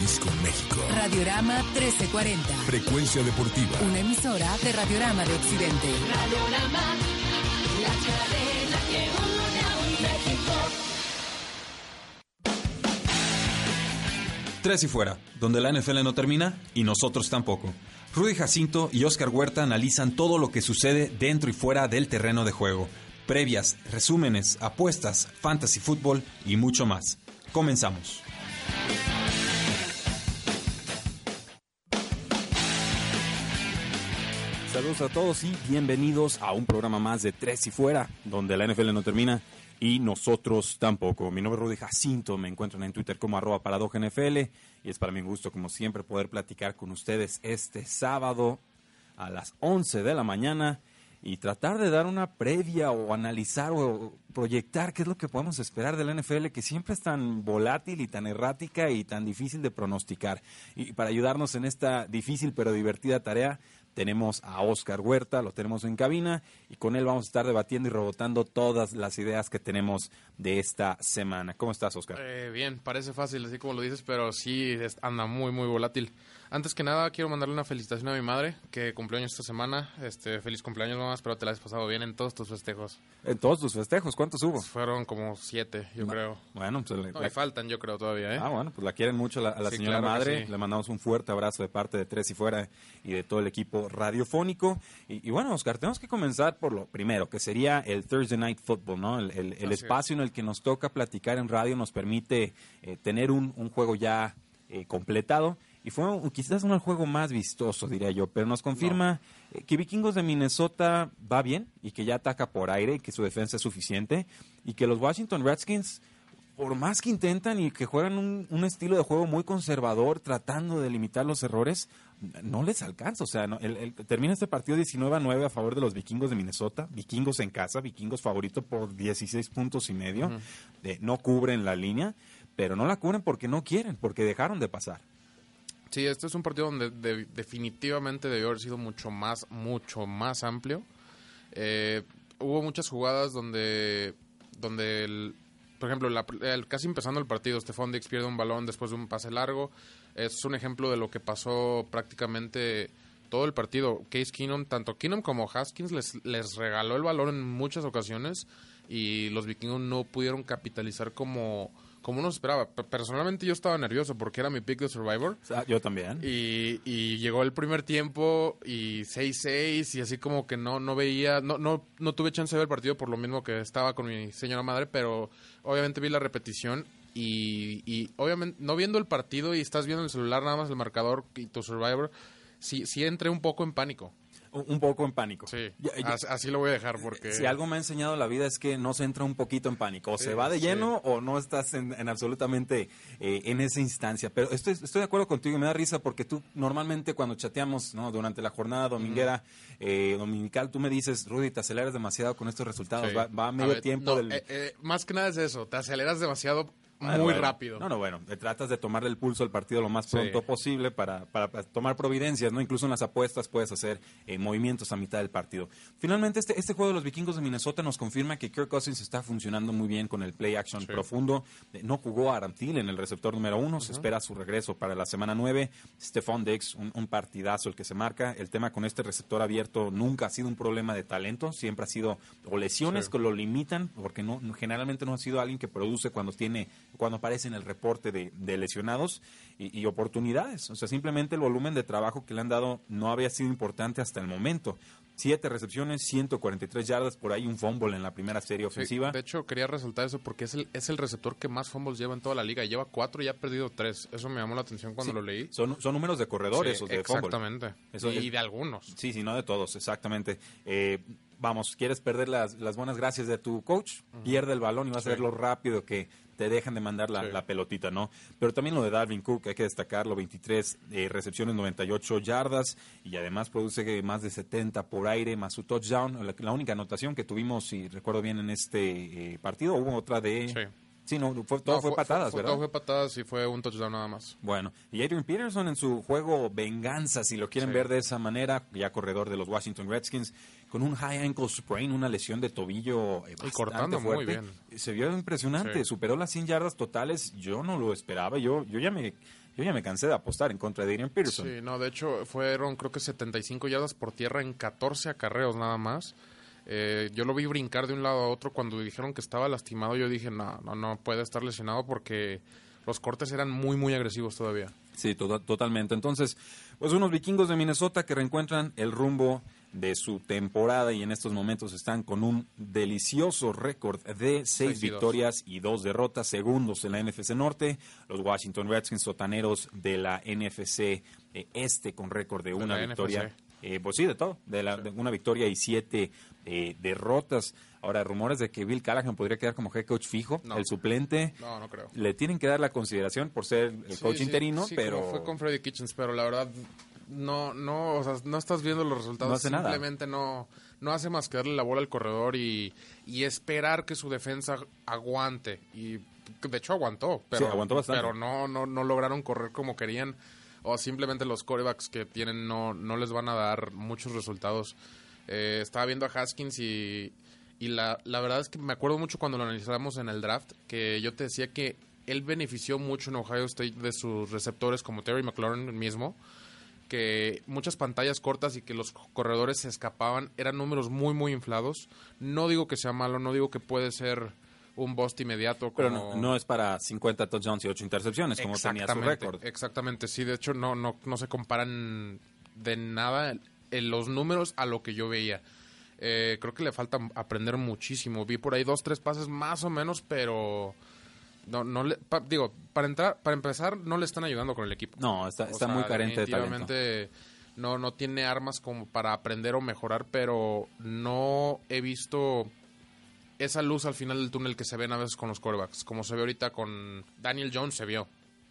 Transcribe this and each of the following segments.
Jalisco, México. Radiorama 1340. Frecuencia deportiva. Una emisora de Radiorama de Occidente. Radiorama, la cadena que une México. Tres y fuera, donde la NFL no termina y nosotros tampoco. Rudy Jacinto y Oscar Huerta analizan todo lo que sucede dentro y fuera del terreno de juego. Previas, resúmenes, apuestas, fantasy fútbol y mucho más. Comenzamos. Saludos a todos y bienvenidos a un programa más de Tres y Fuera, donde la NFL no termina y nosotros tampoco. Mi nombre es Rudy Jacinto, me encuentran en Twitter como arroba NFL y es para mi gusto, como siempre, poder platicar con ustedes este sábado a las 11 de la mañana y tratar de dar una previa o analizar o proyectar qué es lo que podemos esperar de la NFL, que siempre es tan volátil y tan errática y tan difícil de pronosticar. Y para ayudarnos en esta difícil pero divertida tarea, tenemos a Oscar Huerta, lo tenemos en cabina y con él vamos a estar debatiendo y rebotando todas las ideas que tenemos de esta semana. ¿Cómo estás, Oscar? Eh, bien, parece fácil, así como lo dices, pero sí anda muy, muy volátil. Antes que nada, quiero mandarle una felicitación a mi madre, que cumplió años esta semana. Este, feliz cumpleaños, mamá. Espero te la hayas pasado bien en todos tus festejos. ¿En todos tus festejos? ¿Cuántos hubo? Fueron como siete, yo creo. Bueno, pues le, no, le faltan, yo creo, todavía, ¿eh? Ah, bueno, pues la quieren mucho a la, a la Sí, señora claro madre. sí. Le mandamos un fuerte abrazo de parte de Tres y Fuera y de todo el equipo radiofónico. Y, y bueno, Oscar, tenemos que comenzar por lo primero, que sería el Thursday Night Football, ¿no? El, el- el Así es. espacio en el que nos toca platicar en radio nos permite eh, tener un, un juego ya eh, completado. Y fue un- quizás uno el juego más vistoso, diría yo, pero nos confirma eh, que Vikingos de Minnesota va bien y que ya ataca por aire y que su defensa es suficiente y que los Washington Redskins por más que intentan y que juegan un, un estilo de juego muy conservador, tratando de limitar los errores, no les alcanza. O sea, no- el- el- termina este partido 19 a 9 a favor de los vikingos de Minnesota. Vikingos en casa, vikingos favorito por 16 puntos y medio. Eh, no cubren la línea, pero no la cubren porque no quieren, porque dejaron de pasar. Sí, este es un partido donde de- definitivamente debió haber sido mucho más, mucho más amplio. Eh, hubo muchas jugadas donde, donde el- por ejemplo, la- casi empezando el partido, Stephon Dix pierde un balón después de un pase largo. Es un ejemplo de lo que pasó prácticamente todo el partido. Case Keenum, tanto Keenum como Haskins les, les regaló el balón en muchas ocasiones y los vikingos no pudieron capitalizar como, como uno esperaba. Pe- Personalmente yo estaba nervioso porque era mi pick de Survivor. Yo también. Y, y llegó el primer tiempo y 6-6 y así como que no no veía, no, no, no tuve chance de ver el partido por lo mismo que estaba con mi señora madre, pero obviamente vi la repetición y, y obviamente no viendo el partido y estás viendo en el celular nada más el marcador y tu Survivor, sí, sí entré un poco en pánico. Un poco en pánico. Sí, así, lo voy a dejar porque... Si algo me ha enseñado la vida es que no se entra un poquito en pánico. O se va de sí. lleno o no estás en, en absolutamente eh, en esa instancia. Pero estoy, estoy de acuerdo contigo y me da risa porque tú normalmente cuando chateamos ¿no? durante la jornada dominguera, eh, dominical, tú me dices, Rudy, te aceleras demasiado con estos resultados. Sí. Va, va a medio ver, tiempo no, del... eh, más que nada es eso, te aceleras demasiado muy bueno. rápido. No, no, bueno, tratas de tomarle el pulso al partido lo más Sí. pronto posible para, para- para tomar providencias, ¿no? Incluso en las apuestas puedes hacer eh, movimientos a mitad del partido. Finalmente, este, este juego de los vikingos de Minnesota nos confirma que Kirk Cousins está funcionando muy bien con el play action Sí. profundo. Eh, No jugó a Arantil en el receptor número uno, se espera su regreso para la semana nueve. Stephon Diggs, un, un partidazo el que se marca. El tema con este receptor abierto nunca ha sido un problema de talento, siempre ha sido o lesiones Sí. que lo limitan, porque no- generalmente no ha sido alguien que produce cuando tiene cuando aparece en el reporte de, de lesionados y, y oportunidades. O sea, simplemente el volumen de trabajo que le han dado no había sido importante hasta el momento. Siete recepciones, 143 yardas, por ahí un fumble en la primera serie Sí, ofensiva. de hecho, quería resaltar eso porque es el, es el receptor que más fumbles lleva en toda la liga. Lleva cuatro y ha perdido tres. Eso me llamó la atención cuando Sí, lo leí. Son, son números de corredores Sí, esos de exactamente. Eso y es- de algunos. Sí, sí, no de todos, exactamente. Eh, vamos, quieres perder las, las buenas gracias de tu coach, pierde el balón y vas a ver lo rápido que te dejan de mandar la, Sí. la pelotita, ¿no? Pero también lo de Darwin Cook, hay que destacarlo, 23 eh, recepciones, 98 yardas y además produce que más de 70 por aire, más su touchdown. La, la única anotación que tuvimos, si recuerdo bien, en este eh, partido, hubo otra de... Sí. Sí, no, fue, todo No, fue, patadas, fue- ¿verdad? Todo fue patadas y fue un touchdown nada más. Bueno, y Adrian Peterson en su juego venganza, si lo quieren Sí. ver de esa manera, ya corredor de los Washington Redskins, con un high ankle sprain, una lesión de tobillo eh, bastante cortando muy fuerte. bien. Se vio impresionante, Sí. superó las 100 yardas totales, yo no lo esperaba, yo, yo ya me yo ya me cansé de apostar en contra de Adrian Peterson. Sí, no, de hecho fueron creo que 75 yardas por tierra en 14 acarreos nada más. Eh, yo lo vi brincar de un lado a otro cuando dijeron que estaba lastimado. Yo dije, no, no, no puede estar lesionado porque los cortes eran muy, muy agresivos todavía. Sí, to- totalmente. Entonces, pues unos vikingos de Minnesota que reencuentran el rumbo de su temporada y en estos momentos están con un delicioso récord de seis victorias y dos derrotas, segundos en la NFC Norte. Los Washington Redskins, sotaneros de la NFC eh, Este, con récord de, De una la victoria. NFC. Eh, pues sí, de todo, de, la, de una victoria y siete eh, derrotas. Ahora, rumores de que Bill Callahan podría quedar como head coach fijo, No. el suplente. No, no creo. Le tienen que dar la consideración por ser el Sí, coach sí, interino, pero fue con Freddy Kitchens, pero la verdad no, no, o sea, no estás viendo los resultados. No hace nada. Simplemente no, no hace más que darle la bola al corredor y, y esperar que su defensa aguante. Y de hecho aguantó, pero, Sí, aguantó bastante. pero no, no, no lograron correr como querían. O simplemente los corebacks que tienen no, no les van a dar muchos resultados. Eh, estaba viendo a Haskins y, y la, la verdad es que me acuerdo mucho cuando lo analizamos en el draft, que yo te decía que él benefició mucho en Ohio State de sus receptores como Terry McLaurin mismo, que muchas pantallas cortas y que los corredores se escapaban, eran números muy muy inflados. No digo que sea malo, no digo que puede ser un bust inmediato Pero como- no, no es para 50 touchdowns y 8 intercepciones, como tenía su récord. Exactamente, sí, de hecho no, no, no se comparan de nada en los números a lo que yo veía. Eh, creo que le falta aprender muchísimo. Vi por ahí dos, tres pases más o menos, pero no, no le, pa- digo, para entrar, para empezar, no le están ayudando con el equipo. No, está, O está sea, muy carente de talento. definitivamente no, no tiene armas como para aprender o mejorar, pero no he visto esa luz al final del túnel que se ven a veces con los corebacks. Como se ve ahorita con Daniel Jones, se vio.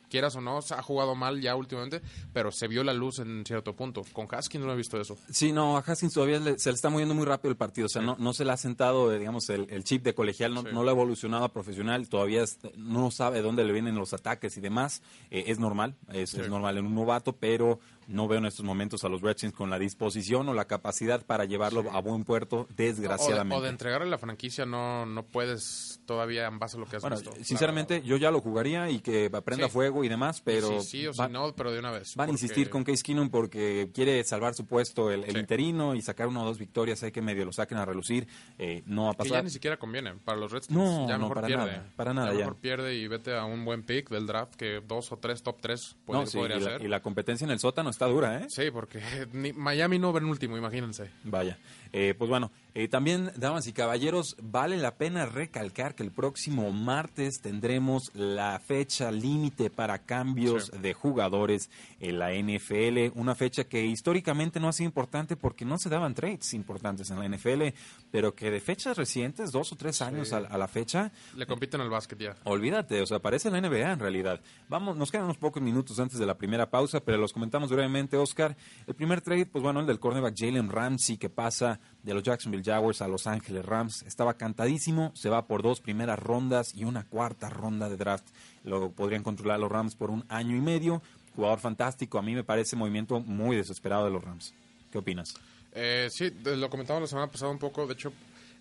Quieras o no, se ha jugado mal ya últimamente, pero se vio la luz en cierto punto. Con Haskins no he visto eso. Sí, no, a Haskins todavía le- se le está moviendo muy rápido el partido. O sea, no, no se le ha sentado, eh, digamos, el, el chip de colegial, no, Sí. no lo ha evolucionado a profesional. Todavía no sabe dónde le vienen los ataques y demás. Eh, es normal, es, normal en un novato, pero no veo en estos momentos a los Redskins con la disposición o la capacidad para llevarlo a buen puerto, O de, desgraciadamente. o de entregarle la franquicia no, no puedes todavía en base a lo que has bueno, visto. sinceramente, yo ya lo jugaría y que aprenda Sí. fuego y demás, pero sí, sí o va- sí no, pero de una vez. Van a insistir con Case Keenum porque quiere salvar su puesto el, interino y sacar una o dos victorias, hay que medio lo saquen a relucir. Eh, no va a Que ya pasar. ni siquiera conviene para los Redskins. No, ya no, mejor para pierde. nada, para nada, Ya ya. mejor pierde y vete a un buen pick del draft que dos o tres top tres No, podría, y, la, y la competencia en el sótano está dura, ¿eh? Sí, porque ni- Miami no ven último, imagínense. Vaya. Eh, pues bueno, eh, también, damas y caballeros, vale la pena recalcar que el próximo martes tendremos la fecha límite para cambios Sí. de jugadores en la NFL. Una fecha que históricamente no ha sido importante porque no se daban trades importantes en la NFL, pero que de fechas recientes, dos o tres años a, a la fecha, Le compiten al básquet ya. Olvídate, o sea, parece la NBA en realidad. Vamos, nos quedan unos pocos minutos antes de la primera pausa, pero los comentamos brevemente, Oscar. El primer trade, pues bueno, el del cornerback Jalen Ramsey, que pasa de los Jacksonville Jaguars a Los Ángeles Rams. Estaba cantadísimo, se va por dos primeras rondas y una cuarta ronda de draft. Lo podrían controlar los Rams por un año y medio. Jugador fantástico, a mí me parece movimiento muy desesperado de los Rams. ¿Qué opinas? Eh, sí, lo comentaba la semana pasada un poco. De hecho,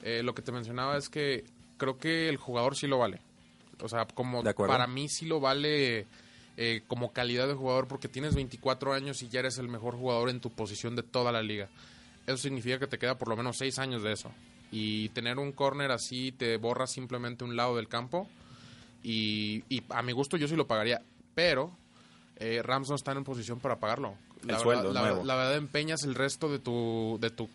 eh, lo que te mencionaba es que creo que el jugador sí lo vale. O sea, como para mí sí lo vale eh, como calidad de jugador porque tienes 24 años y ya eres el mejor jugador en tu posición de toda la liga. Eso significa que te queda por lo menos 6 años de eso. Y tener un corner así te borra simplemente un lado del campo. Y, y a mi gusto yo sí lo pagaría. Pero eh, Rams no está en posición para pagarlo. El La sueldo verdad, la, nuevo. la verdad empeñas el resto de tu, de tu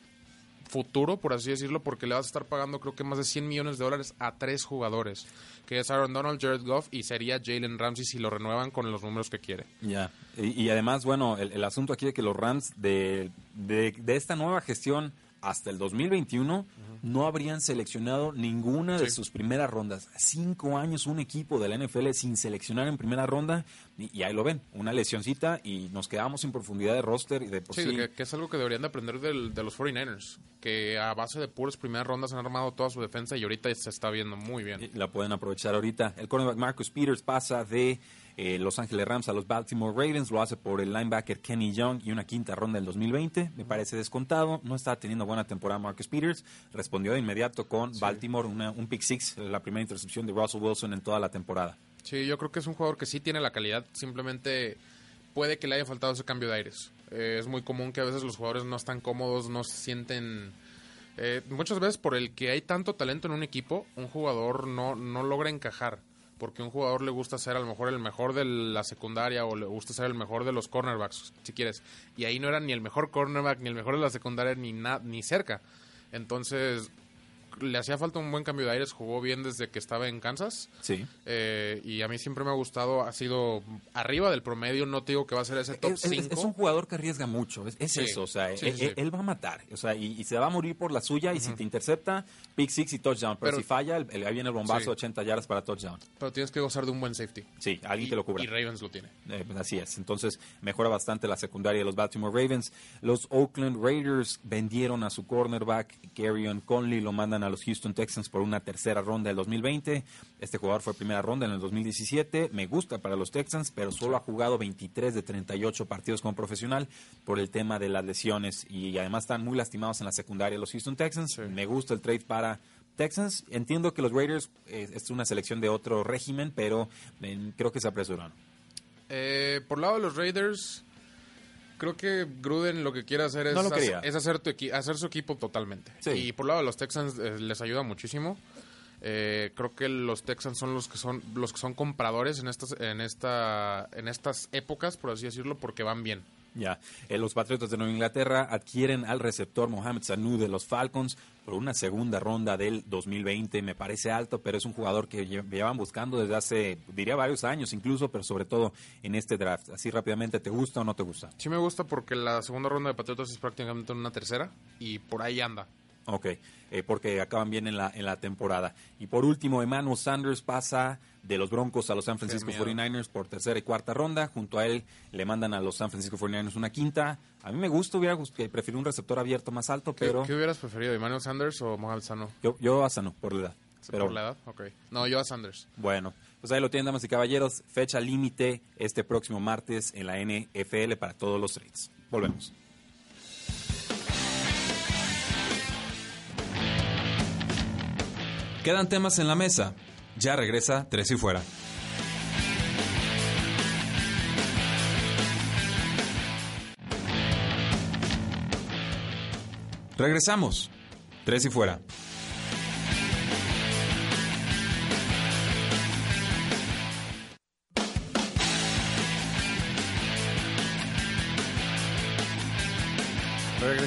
futuro, por así decirlo, porque le vas a estar pagando creo que más de 100 millones de dólares a tres jugadores, que es Aaron Donald, Jared Goff y sería Jalen Ramsey si lo renuevan con los números que quiere. Ya. Y, además, bueno, el, asunto aquí de que los Rams de, de esta nueva gestión hasta el 2021 no habrían seleccionado ninguna de Sí. sus primeras rondas. Cinco años un equipo de la NFL sin seleccionar en primera ronda y, y ahí lo ven, una lesioncita y nos quedamos sin profundidad de roster y de por Sí, que es algo que deberían de aprender del- de los 49ers, que a base de puras primeras rondas han armado toda su defensa y ahorita se está viendo muy bien. la pueden aprovechar ahorita. El cornerback Marcus Peters pasa de eh, Los Ángeles Rams a los Baltimore Ravens, lo hace por el linebacker Kenny Young y una quinta ronda del 2020, me parece descontado, no está teniendo buena temporada Marcus Peters, respondió de inmediato con Baltimore, una- un pick six, la primera intercepción de Russell Wilson en toda la temporada. Sí, yo creo que es un jugador que sí tiene la calidad, simplemente puede que le haya faltado ese cambio de aires. Eh, es muy común que a veces los jugadores no están cómodos, no se sienten... eh, muchas veces por el que hay tanto talento en un equipo, un jugador no, no logra encajar. Porque a un jugador le gusta ser a lo mejor el mejor de la secundaria o le gusta ser el mejor de los cornerbacks, si quieres. Y ahí no era ni el mejor cornerback, ni el mejor de la secundaria, ni, na- ni cerca. Entonces, le hacía falta un buen cambio de aires, jugó bien desde que estaba en Kansas. Sí. Eh, y a mí siempre me ha gustado, ha sido arriba del promedio, no te digo que va a ser ese top Es, es- 5. es un jugador que arriesga mucho, es, es Sí, eso, o sea, sí, él, sí. él- va a matar, o sea, y, y se va a morir por la suya, y si te intercepta, pick six y touchdown, pero, Pero- si falla, el, el- ahí viene el bombazo de 80 yardas para touchdown. Pero tienes que gozar de un buen safety. Sí, alguien y, que lo cubra. Y Ravens lo tiene. Eh, pues así es. Entonces mejora bastante la secundaria de los Baltimore Ravens. Los Oakland Raiders vendieron a su cornerback, Carrion Conley, lo mandan a los Houston Texans por una tercera ronda del 2020. Este jugador fue primera ronda en el 2017. Me gusta para los Texans, pero solo ha jugado 23 de 38 partidos como profesional por el tema de las lesiones y además están muy lastimados en la secundaria los Houston Texans. Me gusta el trade para Texans. Entiendo que los Raiders eh, es una selección de otro régimen, pero eh, creo que se apresuraron. Eh, por lado de los Raiders, creo que Gruden lo que quiere hacer es, No hacer- es hacer, tu equi- hacer su equipo totalmente. Sí. Y por lado de los Texans eh, les ayuda muchísimo. Eh, creo que los Texans son los que son los que son compradores en estas en esta en estas épocas, por así decirlo, porque van bien. Ya, Eh, los Patriotas de Nueva Inglaterra adquieren al receptor Mohamed Sanu de los Falcons por una segunda ronda del 2020. Me parece alto, pero es un jugador que lle- llevan buscando desde hace, diría, varios años incluso, pero sobre todo en este draft. Así rápidamente, ¿te gusta o no te gusta? Sí me gusta porque la segunda ronda de Patriotas es prácticamente una tercera y por ahí anda. Ok, eh, porque acaban bien en la, en la temporada. Y por último, Emmanuel Sanders pasa de los Broncos a los San Francisco miedo. 49ers por tercera y cuarta ronda. Junto a él le mandan a los San Francisco 49ers una quinta. A mí me gusta, hubiera que prefiero un receptor abierto más alto, ¿Qué, pero qué hubieras preferido, Emmanuel Sanders o Mohamed Sanu? yo, yo a Sanu, por la edad. Pero, ¿Por la edad? Ok. No, yo a Sanders. Bueno, pues ahí lo tienen, damas y caballeros. Fecha límite este próximo martes en la NFL para todos los trades. Volvemos. Quedan temas en la mesa. Ya regresa Tres y Fuera. Regresamos. Tres y Fuera.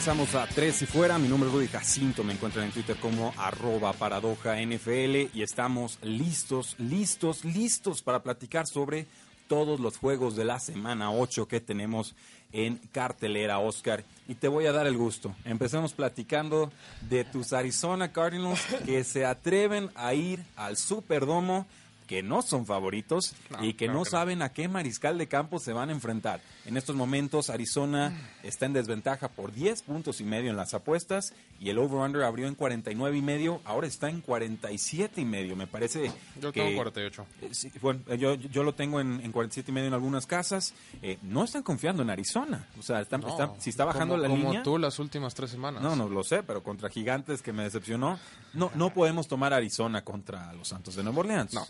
Regresamos a Tres y Fuera. Mi nombre es Rudy Jacinto. Me encuentran en Twitter como arroba paradoja NFL y estamos listos, listos, listos para platicar sobre todos los juegos de la semana 8 que tenemos en cartelera, Oscar. Y te voy a dar el gusto. Empecemos platicando de tus Arizona Cardinals que se atreven a ir al Superdomo que no son favoritos No, y que no saben a qué mariscal de campo se van a enfrentar. En estos momentos Arizona está en desventaja por 10 puntos y medio en las apuestas y el over-under abrió en 49 y medio, ahora está en 47 y medio. Me parece Yo que... tengo 48. Eh, sí, bueno, yo, yo lo tengo en, en 47 y medio en algunas casas. Eh, no están confiando en Arizona. O sea, están- No, están- si está bajando como, la como línea... tú las últimas tres semanas. No, no lo sé, pero contra Gigantes que me decepcionó, no, no podemos tomar Arizona contra los Santos de Nueva Orleans. No.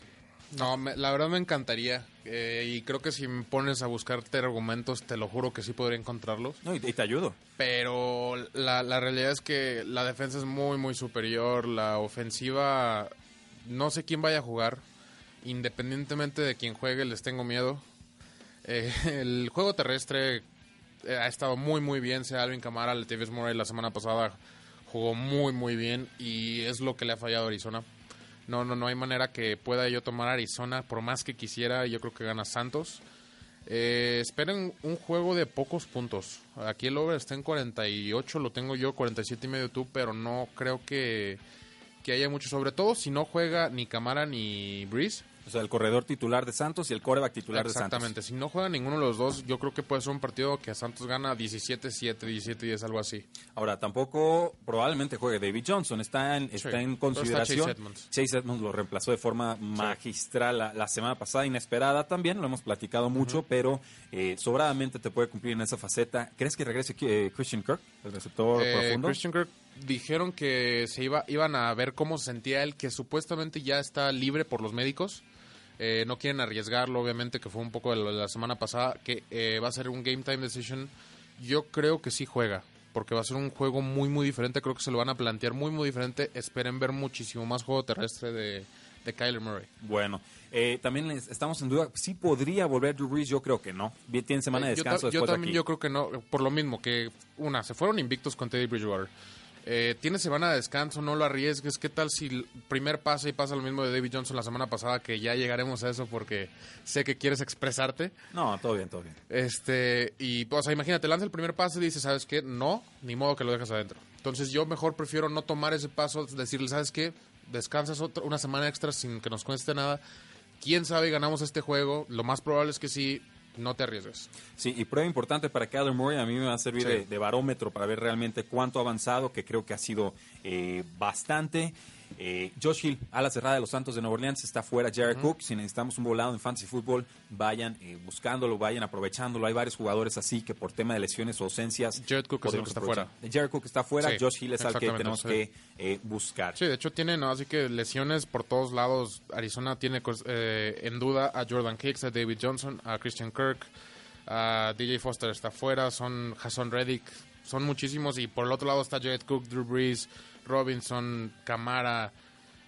No, me- la verdad me encantaría. eh, y creo que si me pones a buscarte argumentos, te lo juro que sí podría encontrarlos. No, y, te- y te ayudo. Pero la, la realidad es que la defensa es muy, muy superior. La ofensiva, no sé quién vaya a jugar. Independientemente de quién juegue, les tengo miedo. Eh, el juego terrestre eh, ha estado muy, muy bien. Sea Alvin Kamara, Latavius Murray la semana pasada jugó muy, muy bien. Y es lo que le ha fallado a Arizona. No, no, no hay manera que pueda yo tomar Arizona. Por más que quisiera, yo creo que gana Santos. Eh, esperen un juego de pocos puntos. Aquí el over está en 48, lo tengo yo, 47 y medio tú, pero no creo que, que haya mucho. Sobre todo si no juega ni Camara ni Breeze. O sea, el corredor titular de Santos y el coreback titular de Exactamente. Si no juega ninguno de los dos, yo creo que puede ser un partido que Santos gana 17-7, 17-10, algo así. Ahora, tampoco probablemente juegue David Johnson. Está en, está en pero está consideración. Chase Edmonds. Chase Edmonds lo reemplazó de forma magistral la, la semana pasada, inesperada también, lo hemos platicado mucho, pero eh, sobradamente te puede cumplir en esa faceta. ¿Crees que regrese eh, Christian Kirk, el receptor Eh, profundo? Christian Kirk dijeron que se iba, iban a ver cómo se sentía él, que supuestamente ya está libre por los médicos. Eh, no quieren arriesgarlo, obviamente, que fue un poco de la semana pasada, que eh, va a ser un game time decision. Yo creo que sí juega, porque va a ser un juego muy, muy diferente. Creo que se lo van a plantear muy, muy diferente. Esperen ver muchísimo más juego terrestre de, de Kyler Murray. Bueno, eh, también les- estamos en duda. ¿Sí podría volver Drew Brees? Yo creo que no. Bien, Tiene semana de Eh, yo, descanso yo de también aquí. yo creo que no, por lo mismo que una, se fueron invictos con Teddy Bridgewater. Eh, tiene semana de descanso, no lo arriesgues. ¿Qué tal si el primer pase y pasa lo mismo de David Johnson la semana pasada? Que ya llegaremos a eso porque sé que quieres expresarte. No, todo bien, todo bien. Este, y, o sea, imagínate, lanza el primer pase y dices, ¿sabes qué? No, ni modo que lo dejas adentro. Entonces, yo mejor prefiero no tomar ese paso, decirle, ¿sabes qué? Descansas otra, una semana extra sin que nos cueste nada. Quién sabe, ganamos este juego. Lo más probable es que sí, no te arriesgues. Sí, y prueba importante para Kyler Murray, a mí me va a servir Sí. de, de barómetro para ver realmente cuánto ha avanzado, que creo que ha sido eh, bastante. Eh, Josh Hill, a la cerrada de los Santos de Nueva Orleans, está fuera. Jared Cook, si necesitamos un volado en fantasy fútbol, vayan eh, buscándolo, vayan aprovechándolo. Hay varios jugadores así que por tema de lesiones o ausencias. Jared Cook es el que está fuera. Jared Cook está fuera, Sí, Josh Hill es al que tenemos sí. que eh, buscar. Sí, de hecho tiene, ¿no? Así que lesiones por todos lados. Arizona tiene eh, en duda a Jordan Hicks, a David Johnson, a Christian Kirk, a DJ Foster está fuera, son Jason Reddick, son muchísimos. Y por el otro lado está Jared Cook, Drew Brees, Robinson, Camara.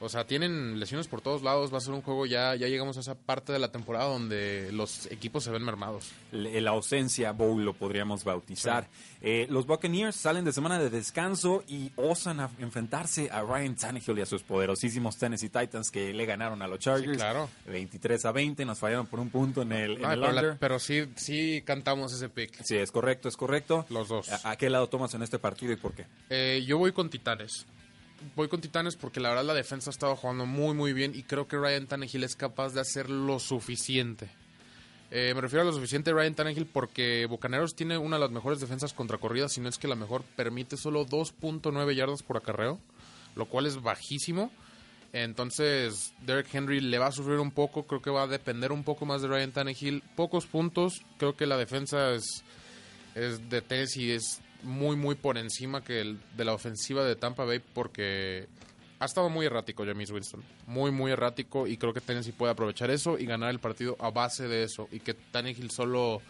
O sea, tienen lesiones por todos lados. Va a ser un juego ya, ya llegamos a esa parte de la temporada donde los equipos se ven mermados. La ausencia bowl lo podríamos bautizar. Eh, los Buccaneers salen de semana de descanso y osan a enfrentarse a Ryan Tannehill y a sus poderosísimos Tennessee Titans que le ganaron a los Chargers. Sí, claro. 23 a 20, nos fallaron por un punto en el, en Ay, el pero, la- under. pero sí, sí cantamos ese pick. Sí, es correcto, es correcto. Los dos. ¿A, a qué lado tomas en este partido y por qué? Eh, yo voy con Titanes. Voy con Titanes porque la verdad la defensa ha estado jugando muy muy bien y creo que Ryan Tannehill es capaz de hacer lo suficiente. Eh, me refiero a lo suficiente Ryan Tannehill porque Bucaneros tiene una de las mejores defensas contra corridas, si no es que la mejor, permite solo 2.9 yardas por acarreo, lo cual es bajísimo. Entonces, Derek Henry le va a sufrir un poco, creo que va a depender un poco más de Ryan Tannehill. Pocos puntos, creo que la defensa es, es de Tennessee es muy muy por encima que el de la ofensiva de Tampa Bay porque ha estado muy errático James Winston, muy muy errático y creo que Tennessee puede aprovechar eso y ganar el partido a base de eso y que Tannehill solo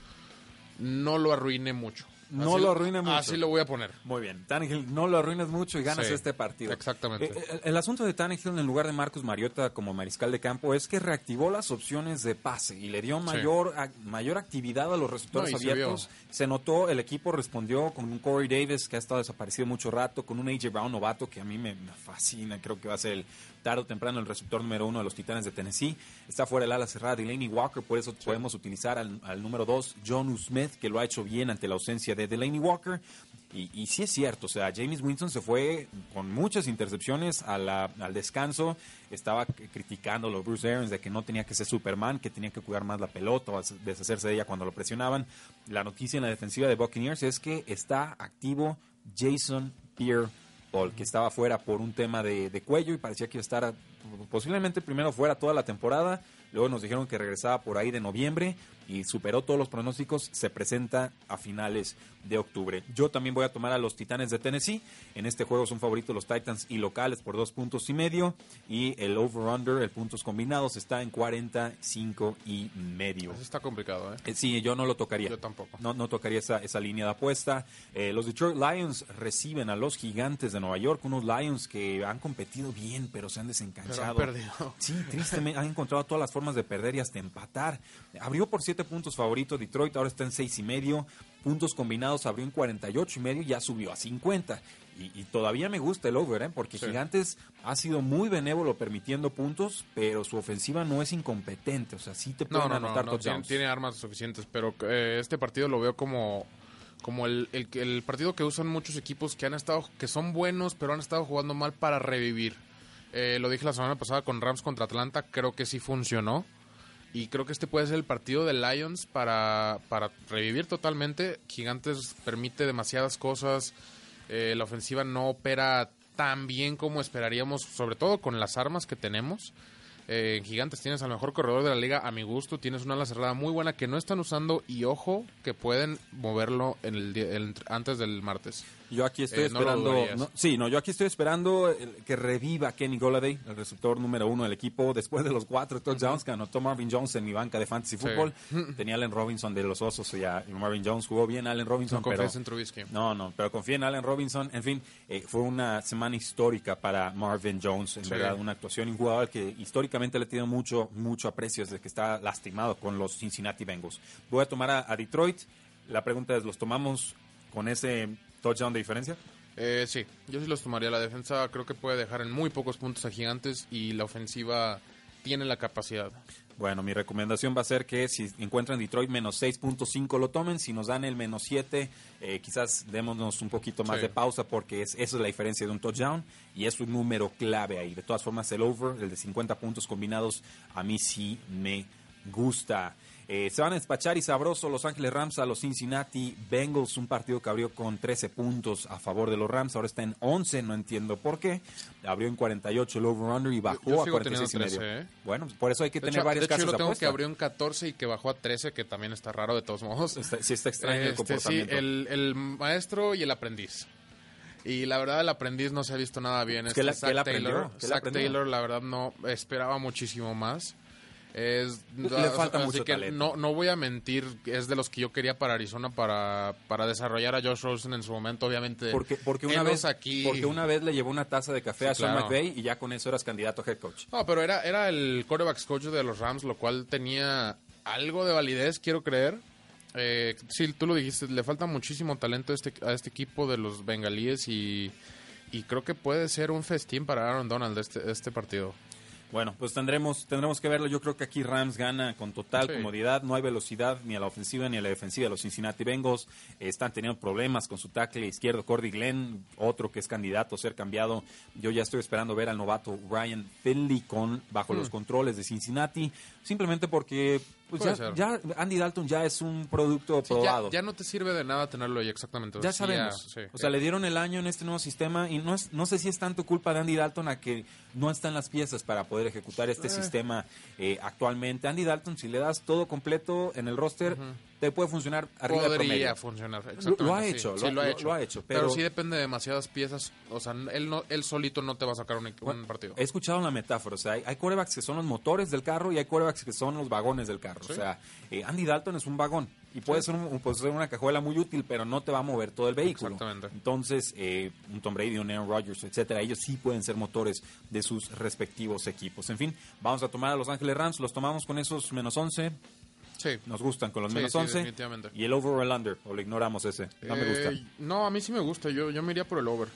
no lo arruine mucho. No Así lo arruine mucho. Así lo voy a poner. Muy bien, Tannehill, no lo arruines mucho y ganas Sí, este partido. exactamente. Eh, eh, el, asunto de Tannehill en lugar de Marcus Mariota como mariscal de campo es que reactivó las opciones de pase y le dio mayor, a- mayor actividad a los receptores No, y se abiertos. Se, notó, el equipo respondió con un Corey Davis que ha estado desaparecido mucho rato, con un AJ Brown novato que a mí me, me fascina, creo que va a ser el tarde o temprano el receptor número uno de los Titanes de Tennessee. Está fuera el ala cerrada Delaney Walker, por eso podemos utilizar al, al número dos, John Smith, que lo ha hecho bien ante la ausencia de Delaney Walker. Y, y sí es cierto, o sea, James Winston se fue con muchas intercepciones a la- al descanso. Estaba criticando a los Bruce Arians de que no tenía que ser Superman, que tenía que cuidar más la pelota o hacer- deshacerse de ella cuando lo presionaban. La noticia en la defensiva de Buccaneers es que está activo Jason Pierre Paul, que estaba fuera por un tema de, de cuello y parecía que iba a estar posiblemente primero fuera toda la temporada. Luego nos dijeron que regresaba por ahí de noviembre y superó todos los pronósticos. Se presenta a finales de octubre. Yo también voy a tomar a los Titanes de Tennessee. En este juego son favoritos los Titans y locales por dos puntos y medio. Y el over-under, el puntos combinados, está en 45 y medio. Eso está complicado, ¿eh? Eh, Sí, yo no lo tocaría. Yo tampoco. No, no tocaría esa, esa línea de apuesta. Eh, los Detroit Lions reciben a los gigantes de Nueva York, unos Lions que han competido bien, pero se han desencanchado. Pero han perdido. Sí, tristemente han encontrado todas las formas de perder y hasta empatar. Abrió por siete puntos favorito Detroit, ahora está en seis y medio. Puntos combinados abrió en 48 y medio y ya subió a 50. Y, y todavía me gusta el over, ¿eh? porque Sí. Gigantes ha sido muy benévolo permitiendo puntos, pero su ofensiva no es incompetente. O sea, sí te pueden no, no, anotar no, tiene, armas suficientes, pero eh, este partido lo veo como como el, el, el partido que usan muchos equipos que han estado que son buenos, pero han estado jugando mal para revivir. Eh, lo dije la semana pasada con Rams contra Atlanta, creo que sí funcionó. Y creo que este puede ser el partido de Lions para, para revivir totalmente. Gigantes permite demasiadas cosas. eh, la ofensiva no opera tan bien como esperaríamos, sobre todo con las armas que tenemos. Eh, en Gigantes tienes al mejor corredor de la liga a mi gusto. Tienes una ala cerrada muy buena que no están usando y ojo que pueden moverlo en el, el- antes del martes. Yo aquí estoy Eh, esperando. no, sí, no, yo aquí estoy esperando el- que reviva Kenny Golladay, el receptor número uno del equipo, después de los cuatro touchdowns que anotó Marvin Jones en mi banca de fantasy Sí. football. Tenía Allen Robinson de los Osos y, ya, y Marvin Jones jugó bien. Allen Robinson, No confías en Trubisky. no, no, pero confía en Allen Robinson. En fin, eh, fue una semana histórica para Marvin Jones. En Sí. verdad, una actuación y un jugador que históricamente le tiene mucho, mucho aprecio desde que está lastimado con los Cincinnati Bengals. Voy a tomar a, a Detroit. La pregunta es, ¿los tomamos con ese touchdown de diferencia? Eh, sí, yo sí los tomaría. La defensa creo que puede dejar en muy pocos puntos a Gigantes y la ofensiva tiene la capacidad. Bueno, mi recomendación va a ser que si encuentran Detroit menos 6.5 lo tomen, si nos dan el menos 7, eh, quizás démonos un poquito más Sí. de pausa porque es, esa es la diferencia de un touchdown y es un número clave ahí. De todas formas, el over, el de 50 puntos combinados, a mí sí me gusta. Eh, se van a despachar y sabroso Los Ángeles Rams a los Cincinnati Bengals, un partido que abrió con 13 puntos a favor de los Rams, ahora está en 11, no entiendo por qué. Abrió en 48 el over-under y bajó yo a sigo 46 y medio. 13, ¿eh? Bueno, por eso hay que De tener hecho, varias de hecho, casas yo lo tengo apuesta. que abrió en 14 y que bajó a 13, que también está raro de todos modos. Está- sí está extraño el Este, sí, comportamiento. el, el maestro y el aprendiz. Y la verdad, el aprendiz no se ha visto nada bien. ¿Qué Este la- Zach qué la? Taylor, ¿Qué la Zach? Taylor, la verdad, no esperaba muchísimo más. Es, Le falta así mucho que talento. No, no voy a mentir, es de los que yo quería para Arizona para, para desarrollar a Josh Rosen en su momento, obviamente. Porque, porque, una vez, aquí. porque una vez le llevó una taza de café Sí, a Sean claro. McVay y ya con eso eras candidato a head coach. No, pero era, era el quarterbacks coach de los Rams, lo cual tenía algo de validez, quiero creer. Eh, sí, tú lo dijiste, le falta muchísimo talento a este, a este equipo de los bengalíes y, y creo que puede ser un festín para Aaron Donald este, este partido. Bueno, pues tendremos, tendremos que verlo. Yo creo que aquí Rams gana con total Sí. comodidad. No hay velocidad ni a la ofensiva ni a la defensiva de los Cincinnati Bengals. Están teniendo problemas con su tackle izquierdo, Cordy Glenn, otro que es candidato a ser cambiado. Yo ya estoy esperando ver al novato Ryan Finley con, bajo los controles de Cincinnati, simplemente porque pues ya, ya Andy Dalton ya es un producto Sí, probado. ya no te sirve de nada tenerlo ahí exactamente. Ya Sí, sabemos. sí. o sea, le dieron el año en este nuevo sistema y no, es, no sé si es tanto culpa de Andy Dalton a que no están las piezas para poder ejecutar este sistema eh, actualmente. Andy Dalton, si le das todo completo en el roster, te puede funcionar arriba de Podría promedio. funcionar. Lo- exactamente, lo ha sí. hecho, Sí, lo- lo, ha hecho. lo ha hecho, Pero, pero- sí depende de demasiadas piezas. O sea, él, no, él solito no te va a sacar un, un Bueno, partido. He escuchado una metáfora, o sea, hay, hay quarterbacks que son los motores del carro y hay quarterbacks que son los vagones del carro. O sea, eh, Andy Dalton es un vagón y puede, ser un- puede ser una cajuela muy útil, pero no te va a mover todo el vehículo. Exactamente. Entonces, eh, un Tom Brady, un Aaron Rodgers, etcétera, ellos sí pueden ser motores de sus respectivos equipos. En fin, vamos a tomar a Los Ángeles Rams, los tomamos con esos menos 11, Sí. nos gustan con los Sí, menos sí, 11. definitivamente. Y el over o el under, o lo ignoramos ese, no me gusta. Eh, no, a mí sí me gusta. Yo, yo me iría por el over.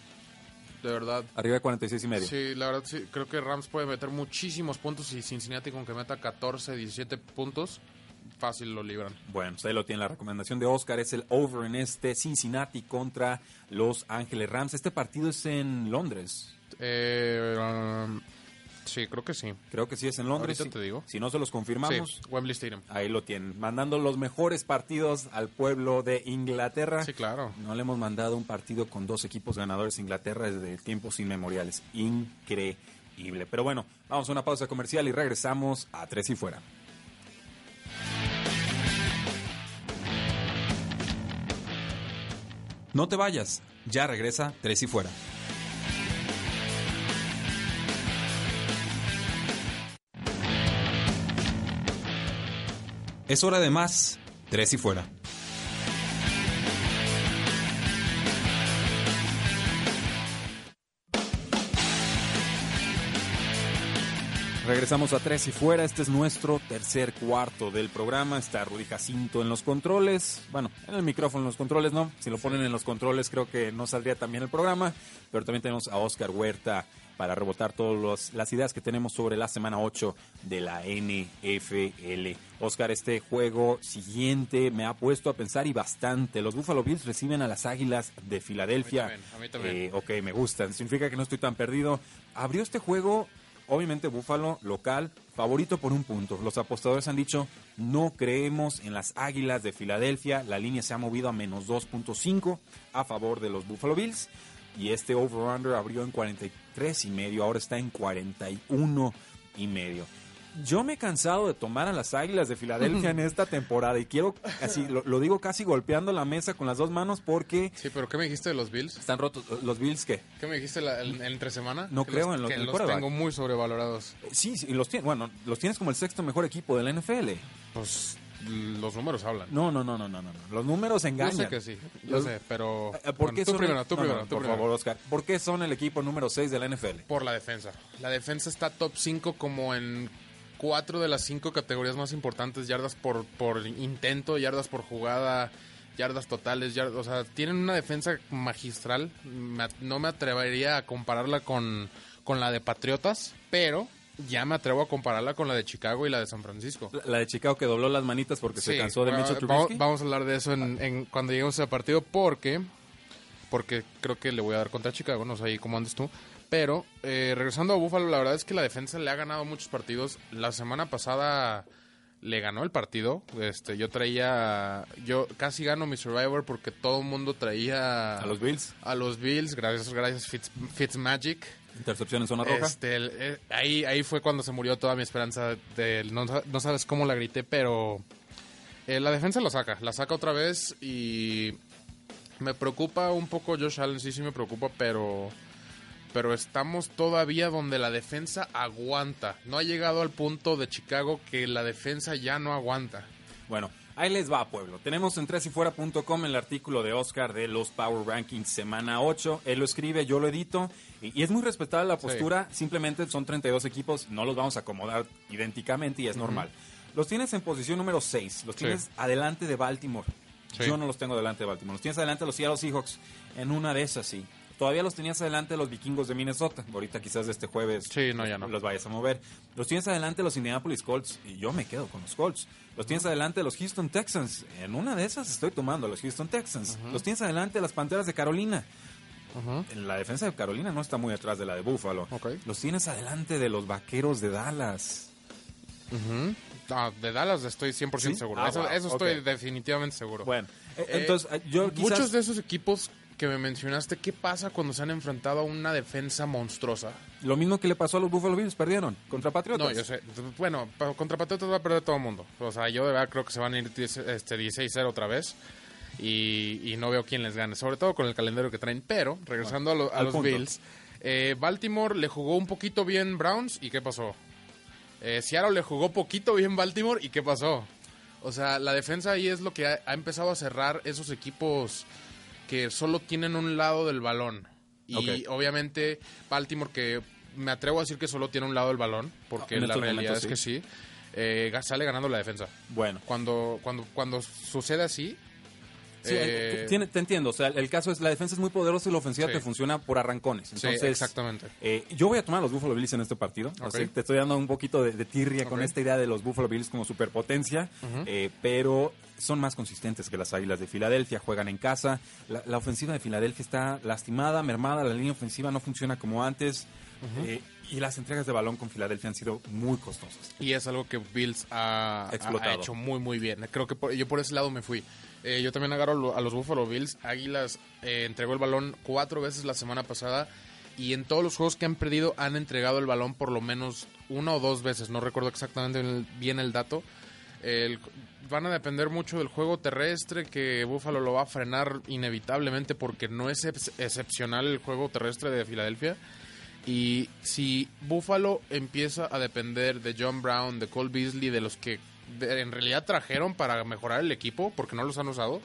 De verdad. Arriba de 46 y medio. Sí, la verdad sí. Creo que Rams puede meter muchísimos puntos y Cincinnati con que meta 14, 17 puntos, fácil lo libran. Bueno, pues ahí lo tiene la recomendación de Oscar, es el over en este Cincinnati contra Los Ángeles Rams. Este partido es en Londres. Eh, um, sí, creo que sí. Creo que sí es en Londres. Ahorita te digo. Si no se los confirmamos, Sí, Wembley Stadium. ahí lo tienen. Mandando los mejores partidos al pueblo de Inglaterra. Sí, claro. No le hemos mandado un partido con dos equipos ganadores a Inglaterra desde tiempos inmemoriales. Increíble. Pero bueno, vamos a una pausa comercial y regresamos a Tres y Fuera. No te vayas, ya regresa Tres y Fuera. Es hora de más, Tres y Fuera. Regresamos a Tres y Fuera. Este es nuestro tercer cuarto del programa. Está Rudy Jacinto en los controles. Bueno, en el micrófono en los controles, ¿no? Si lo ponen en los controles, creo que no saldría también el programa. Pero también tenemos a Oscar Huerta para rebotar todas las ideas que tenemos sobre la semana 8 de la NFL. Oscar, este juego siguiente me ha puesto a pensar y bastante. Los Buffalo Bills reciben a las Águilas de Filadelfia. A mí también, a mí también. Eh, ok, me gustan. Significa que no estoy tan perdido. Abrió este juego obviamente Búfalo, local, favorito por un punto. Los apostadores han dicho, no creemos en las Águilas de Filadelfia. La línea se ha movido a menos 2.5 a favor de los Buffalo Bills. Y este over-under abrió en 43 y medio, ahora está en 41 y medio. Yo me he cansado de tomar a las Águilas de Filadelfia en esta temporada y quiero, así, lo, lo digo casi golpeando la mesa con las dos manos porque Sí, pero ¿qué me dijiste de los Bills? están rotos. Los Bills, ¿qué? ¿Qué me dijiste la, el- entre semana? No Que creo los- en lo- que en el los tengo muy sobrevalorados. Sí, sí, los tienes, bueno, los tienes como el sexto mejor equipo de la NFL. Pues los números hablan. No, no, no, no, no, no. Los números Yo engañan. sé que sí, yo Los- sé, pero... Eh, ¿Por bueno, qué tú son primero, el- tú no, primero, no, tú por primero. favor, Oscar. ¿Por qué son el equipo número 6 de la NFL? Por la defensa. La defensa está top 5 como en cuatro de las cinco categorías más importantes, yardas por, por intento, yardas por jugada, yardas totales, yardas, o sea, tienen una defensa magistral. No me atrevería a compararla con, con la de Patriotas, pero ya me atrevo a compararla con la de Chicago y la de San Francisco. La, la de Chicago que dobló las manitas porque se cansó de Mitchell Trubisky. Vamos a hablar de eso en, en- cuando lleguemos a ese partido porque porque creo que le voy a dar contra Chicago, no sé ahí cómo andes tú. Pero eh, regresando a Buffalo, la verdad es que la defensa le ha ganado muchos partidos. La semana pasada le ganó el partido. Este, yo traía, yo casi gano mi Survivor porque todo el mundo traía A los Bills. a los Bills, gracias, gracias Fitz, Fitzmagic. Intercepción en zona roja. Este, el- eh, ahí, ahí fue cuando se murió toda mi esperanza. De, no, no sabes cómo la grité, pero eh, la defensa la saca. La saca otra vez y me preocupa un poco Josh Allen. Sí, sí me preocupa, pero, pero estamos todavía donde la defensa aguanta. No ha llegado al punto de Chicago que la defensa ya no aguanta. Bueno, ahí les va, pueblo. Tenemos en tresyfuera.com el artículo de Oscar de los Power Rankings semana 8. Él lo escribe, yo lo edito. Y, y es muy respetable la postura. Simplemente son 32 equipos. No los vamos a acomodar idénticamente y es normal. Los tienes en posición número 6. Los Sí. tienes adelante de Baltimore. Sí. Yo no los tengo delante de Baltimore. Los tienes adelante de los Seattle Seahawks. En una de esas, sí. Todavía los tenías adelante de los vikingos de Minnesota. Ahorita quizás este jueves Sí, no, ya no. los vayas a mover. Los tienes adelante de los Indianapolis Colts y yo me quedo con los Colts. Los tienes adelante de los Houston Texans. En una de esas estoy tomando a los Houston Texans. Los tienes adelante de las Panteras de Carolina. La defensa de Carolina no está muy atrás de la de Buffalo. Los tienes adelante de los Vaqueros de Dallas. Ah, de Dallas estoy 100% ¿Sí? seguro. Ah, eso wow, eso estoy definitivamente seguro. Bueno, eh, entonces eh, yo quizás... Muchos de esos equipos que me mencionaste, ¿qué pasa cuando se han enfrentado a una defensa monstruosa? Lo mismo que le pasó a los Buffalo Bills, perdieron contra Patriotas. No, yo sé. Bueno, contra Patriotas va a perder todo el mundo. O sea, yo de verdad creo que se van a ir 10, este, 16-0 otra vez. Y, y no veo quién les gane, sobre todo con el calendario que traen. Pero, regresando a, lo- a al los punto. Bills, eh, Baltimore le jugó un poquito bien Browns. ¿Y qué pasó? Eh, Seattle le jugó poquito bien Baltimore. ¿Y qué pasó? O sea, la defensa ahí es lo que ha, ha empezado a cerrar esos equipos que solo tienen un lado del balón. Y obviamente Baltimore que me atrevo a decir que solo tiene un lado del balón, porque En la realidad es que sí, eh, sale ganando la defensa. Bueno, Cuando, cuando, cuando sucede así, Sí, eh, eh, tiene- te entiendo. O sea, el caso es la defensa es muy poderosa y la ofensiva Sí. te funciona por arrancones. Sí, Entonces, exactamente. eh, yo voy a tomar a los Buffalo Bills en este partido. Así, te estoy dando un poquito de, de tirria con esta idea de los Buffalo Bills como superpotencia, eh, pero son más consistentes que las Águilas de Filadelfia. Juegan en casa. La, la ofensiva de Filadelfia está lastimada, mermada. La línea ofensiva no funciona como antes. y las entregas de balón con Filadelfia han sido muy costosas. y es algo que Bills ha, ha- Explotado. ha hecho muy, muy bien. Creo que por- yo por ese lado me fui. Eh, yo también agarro a los Buffalo Bills. Águilas eh, entregó el balón cuatro veces la semana pasada. Y en todos los juegos que han perdido han entregado el balón por lo menos una o dos veces. No recuerdo exactamente bien el dato. Van a depender mucho del juego terrestre que Buffalo lo va a frenar inevitablemente porque no es ex- excepcional el juego terrestre de Filadelfia. Y si Buffalo empieza a depender de John Brown, de Cole Beasley, de los que de- en realidad trajeron para mejorar el equipo, porque no los han usado,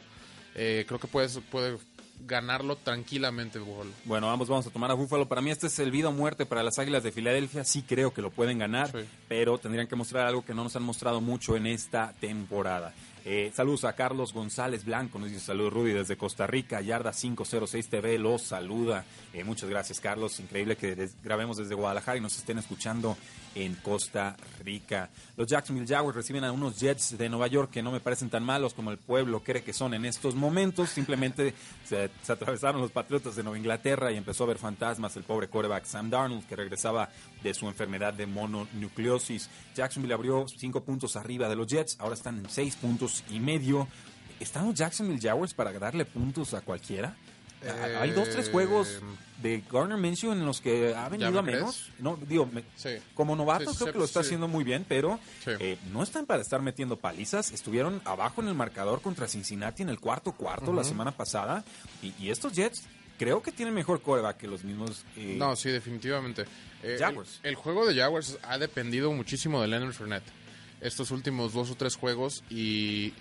eh, creo que puede, puede ganarlo tranquilamente Buffalo. Bueno, ambos vamos a tomar a Búfalo. Para mí este es el vida o muerte para las Águilas de Filadelfia. Sí creo que lo pueden ganar, Sí. pero tendrían que mostrar algo que no nos han mostrado mucho en esta temporada. Eh, saludos a Carlos González Blanco, nos dice saludos Rudy desde Costa Rica, Yarda 506 TV, los saluda. Eh, muchas gracias Carlos, increíble que grabemos desde Guadalajara y nos estén escuchando en Costa Rica. Los Jacksonville Jaguars reciben a unos Jets de Nueva York que no me parecen tan malos como el pueblo cree que son en estos momentos. Simplemente se, atravesaron los Patriotas de Nueva Inglaterra y empezó a ver fantasmas el pobre quarterback Sam Darnold que regresaba de su enfermedad de mononucleosis. Jacksonville abrió cinco puntos arriba de los Jets, ahora están en seis puntos y medio. ¿Están los Jacksonville Jaguars para darle puntos a cualquiera? Eh, Hay dos, tres juegos de Garner Minshew en los que ha venido me a menos. No, digo, me- Sí. como novato Sí, creo sí, que lo está haciendo muy bien, pero eh, no están para estar metiendo palizas. Estuvieron abajo en el marcador contra Cincinnati en el cuarto cuarto la semana pasada. Y, y estos Jets creo que tienen mejor coreback que los mismos. eh, No, sí, definitivamente. Eh, Jaguars. El, el juego de Jaguars ha dependido muchísimo de Leonard Fournette estos últimos dos o tres juegos y,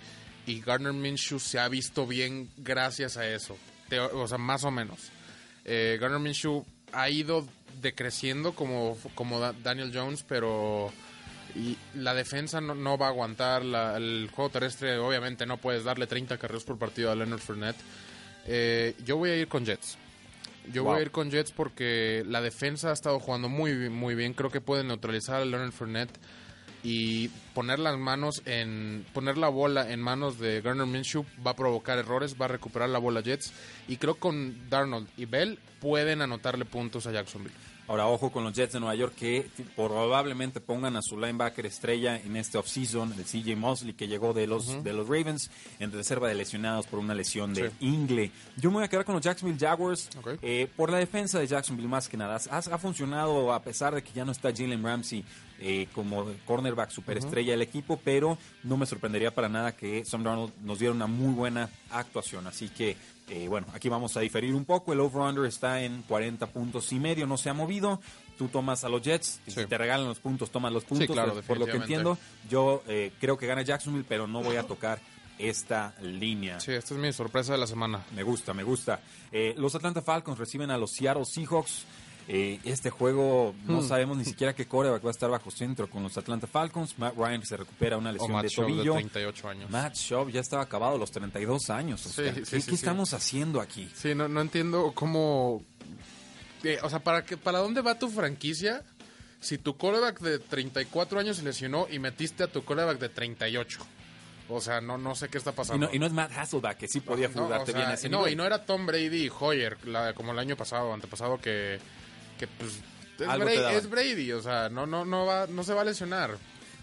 y Gardner Minshew se ha visto bien gracias a eso. O sea, más o menos. Eh, Minshew ha ido decreciendo como, como Da- Daniel Jones, pero y la defensa no, no va a aguantar. la- el juego terrestre, obviamente, no puedes darle 30 carreras por partido a Leonard Fournette. Eh, yo voy a ir con Jets. Yo Wow. voy a ir con Jets porque la defensa ha estado jugando muy, bien- muy bien. Creo que pueden neutralizar a Leonard Fournette y poner las manos en poner la bola en manos de Garner Minshew va a provocar errores, va a recuperar la bola Jets y creo que con Darnold y Bell pueden anotarle puntos a Jacksonville. Ahora, ojo con los Jets de Nueva York que probablemente pongan a su linebacker estrella en este offseason, el CJ Mosley, que llegó de los, de los Ravens en reserva de lesionados por una lesión de Sí. ingle. Yo me voy a quedar con los Jacksonville Jaguars eh, por la defensa de Jacksonville más que nada. Ha, ha funcionado a pesar de que ya no está Jalen Ramsey eh, como cornerback superestrella del equipo, pero no me sorprendería para nada que Sam Darnold nos diera una muy buena actuación. Así que, eh, bueno, aquí vamos a diferir un poco. El over-under está en 40 puntos y medio, no se ha movido. Tú tomas a los Jets, Sí. si te regalan los puntos, tomas los puntos. claro, por- por lo que entiendo, yo eh, creo que gana Jacksonville, pero no voy a tocar esta línea. Sí, esta es mi sorpresa de la semana. Me gusta, me gusta. Eh, los Atlanta Falcons reciben a los Seattle Seahawks. Eh, este juego no Hmm. sabemos ni siquiera qué coreback va a estar bajo centro con los Atlanta Falcons. Matt Ryan se recupera una O lesión Matt de de tobillo. 38 años. Matt Schaub ya estaba acabado a los 32 años. Sí, ¿Qué, sí, qué sí. estamos haciendo aquí? Sí, no, no entiendo cómo... eh, o sea, ¿para, qué, ¿para dónde va tu franquicia si tu coreback de 34 años se lesionó y metiste a tu coreback de 38? O sea, no, no sé qué está Y pasando. no, y no es Matt Hasselback, que sí podía No, jugarte o sea, bien a ese no, nivel. y no era Tom Brady y Hoyer, la- como el año pasado, antepasado, que, que pues... Es Algo Brady, daban. es Brady, o sea, no, no, no, va, no se va a lesionar.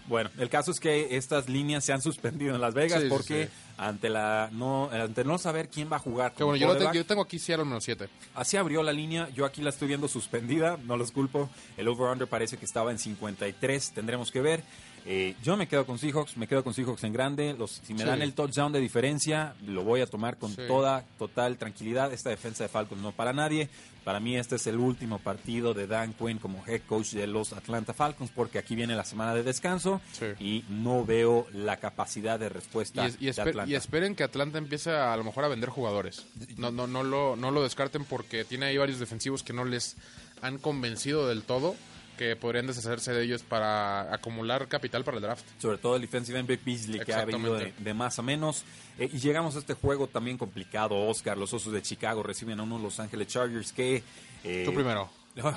Bueno, el caso es que estas líneas se han suspendido en Las Vegas Sí, porque sí. ante la no ante no saber quién va a jugar. Que como bueno, yo, lo te- quarterback, yo tengo aquí Seattle menos 7. Así abrió la línea, yo aquí la estoy viendo suspendida, no los culpo. El over-under parece que estaba en 53, tendremos que ver. Eh, yo me quedo con Seahawks, me quedo con Seahawks en grande. Los, si me Sí. dan el touchdown de diferencia, lo voy a tomar con Sí. toda total tranquilidad. Esta defensa de Falcons no para nadie. Para mí este es el último partido de Dan Quinn como head coach de los Atlanta Falcons porque aquí viene la semana de descanso Sí. y no veo la capacidad de Y, respuesta es- y de Atlanta. y esperen que Atlanta empiece a, a lo mejor a vender jugadores. No, no, no, lo, no lo descarten porque tiene ahí varios defensivos que no les han convencido del todo que podrían deshacerse de ellos para acumular capital para el draft. sobre todo el defensive end Beasley que ha venido de, de más a menos. Eh, y llegamos a este juego también complicado, Oscar. Los Osos de Chicago reciben a unos Los Ángeles Chargers que... eh, Tú primero.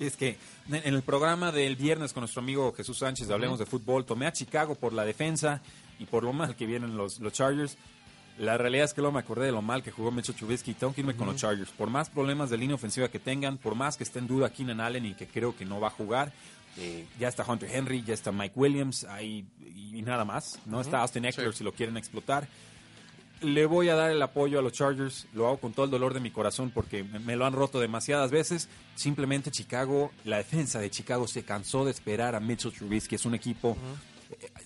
Es que en el programa del viernes con nuestro amigo Jesús Sánchez, de Hablemos de Fútbol, tomé a Chicago por la defensa y por lo mal que vienen los, los Chargers. La realidad es que luego me acordé de lo mal que jugó Mitchell Trubisky y tengo que irme con los Chargers. Por más problemas de línea ofensiva que tengan, por más que esté en duda Keenan Allen y que creo que no va a jugar, eh, ya está Hunter Henry, ya está Mike Williams ahí, y, nada más. No está Austin Eckler Sí. si lo quieren explotar. Le voy a dar el apoyo a los Chargers, lo hago con todo el dolor de mi corazón porque me, lo han roto demasiadas veces. Simplemente Chicago, la defensa de Chicago se cansó de esperar a Mitchell Trubisky, es un equipo...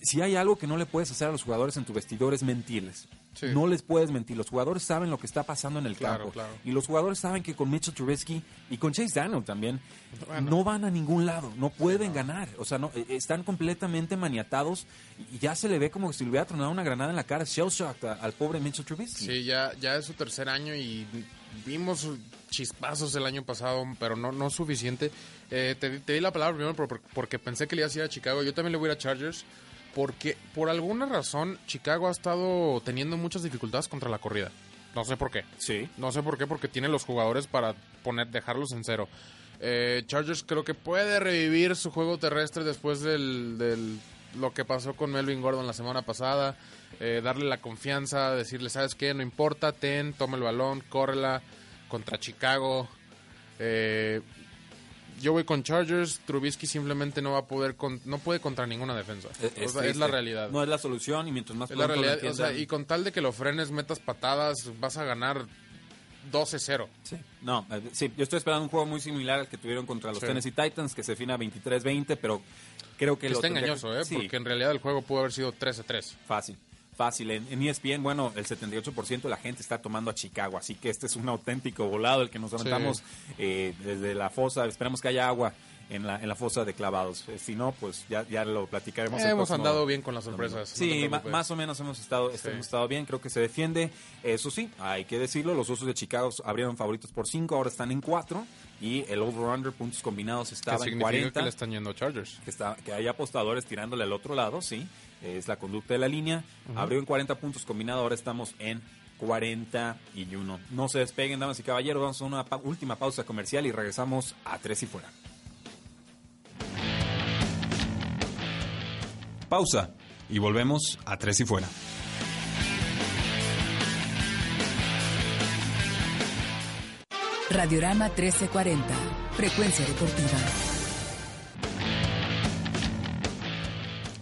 Si hay algo que no le puedes hacer a los jugadores en tu vestidor es mentirles. Sí. No les puedes mentir. Los jugadores saben lo que está pasando en el Claro, campo. claro. Y los jugadores saben que con Mitchell Trubisky y con Chase Daniel también Bueno. no van a ningún lado. No pueden ganar. O sea, no, eh, están completamente maniatados y ya se le ve como si le hubiera tronado una granada en la cara. Shell shocked al pobre Mitchell Trubisky. Sí, ya, ya es su tercer año y vimos chispazos el año pasado, pero no, no suficiente. Eh, te, te di la palabra primero por- porque pensé que le ibas a ir a Chicago. Yo también le voy a ir a Chargers porque por alguna razón Chicago ha estado teniendo muchas dificultades contra la corrida. No sé por qué. Sí. No sé por qué, porque tiene los jugadores para poner, dejarlos en cero. Eh, Chargers creo que puede revivir su juego terrestre después del, del- lo que pasó con Melvin Gordon la semana pasada. Eh, darle la confianza, decirle, ¿sabes qué? No importa, ten, toma el balón, córrela contra Chicago. Eh, yo voy con Chargers. Trubisky simplemente no va a poder, con- no puede contra ninguna defensa. Es, O sea, es la realidad. No es la solución y mientras más Es la realidad, o sea, entiendan- y con tal de que lo frenes, metas patadas, vas a ganar 12-0. Sí. No, eh, sí, yo estoy esperando un juego muy similar al que tuvieron contra los Sí. Tennessee Titans, que se defina 23-20, pero creo que Que lo está engañoso, que- ¿eh? Sí, Porque en realidad el juego pudo haber sido 13-3. fácil. Fácil. En, en ESPN, bueno, el 78% de la gente está tomando a Chicago, así que este es un auténtico volado el que nos aventamos eh, desde la fosa. Esperamos que haya agua en la, en la fosa de clavados. Eh, si no, pues ya, ya lo platicaremos. el hemos próximo andado bien con las sorpresas. no Sí, preocupes. más o menos hemos estado, Sí. hemos estado bien, creo que se defiende. Eso sí, hay que decirlo, los Osos de Chicago abrieron favoritos por 5, ahora están en 4 y el over-under puntos combinados estaba en significa 40. que le están yendo Chargers. Que, está, que hay apostadores tirándole al otro lado, sí, es la conducta de la línea. Abrió en 40 puntos combinado, ahora estamos en 41. No se despeguen, damas y caballeros, vamos a una pa- última pausa comercial y regresamos a Tres y Fuera. Pausa y volvemos a Tres y Fuera. Radiorama 1340. Frecuencia deportiva.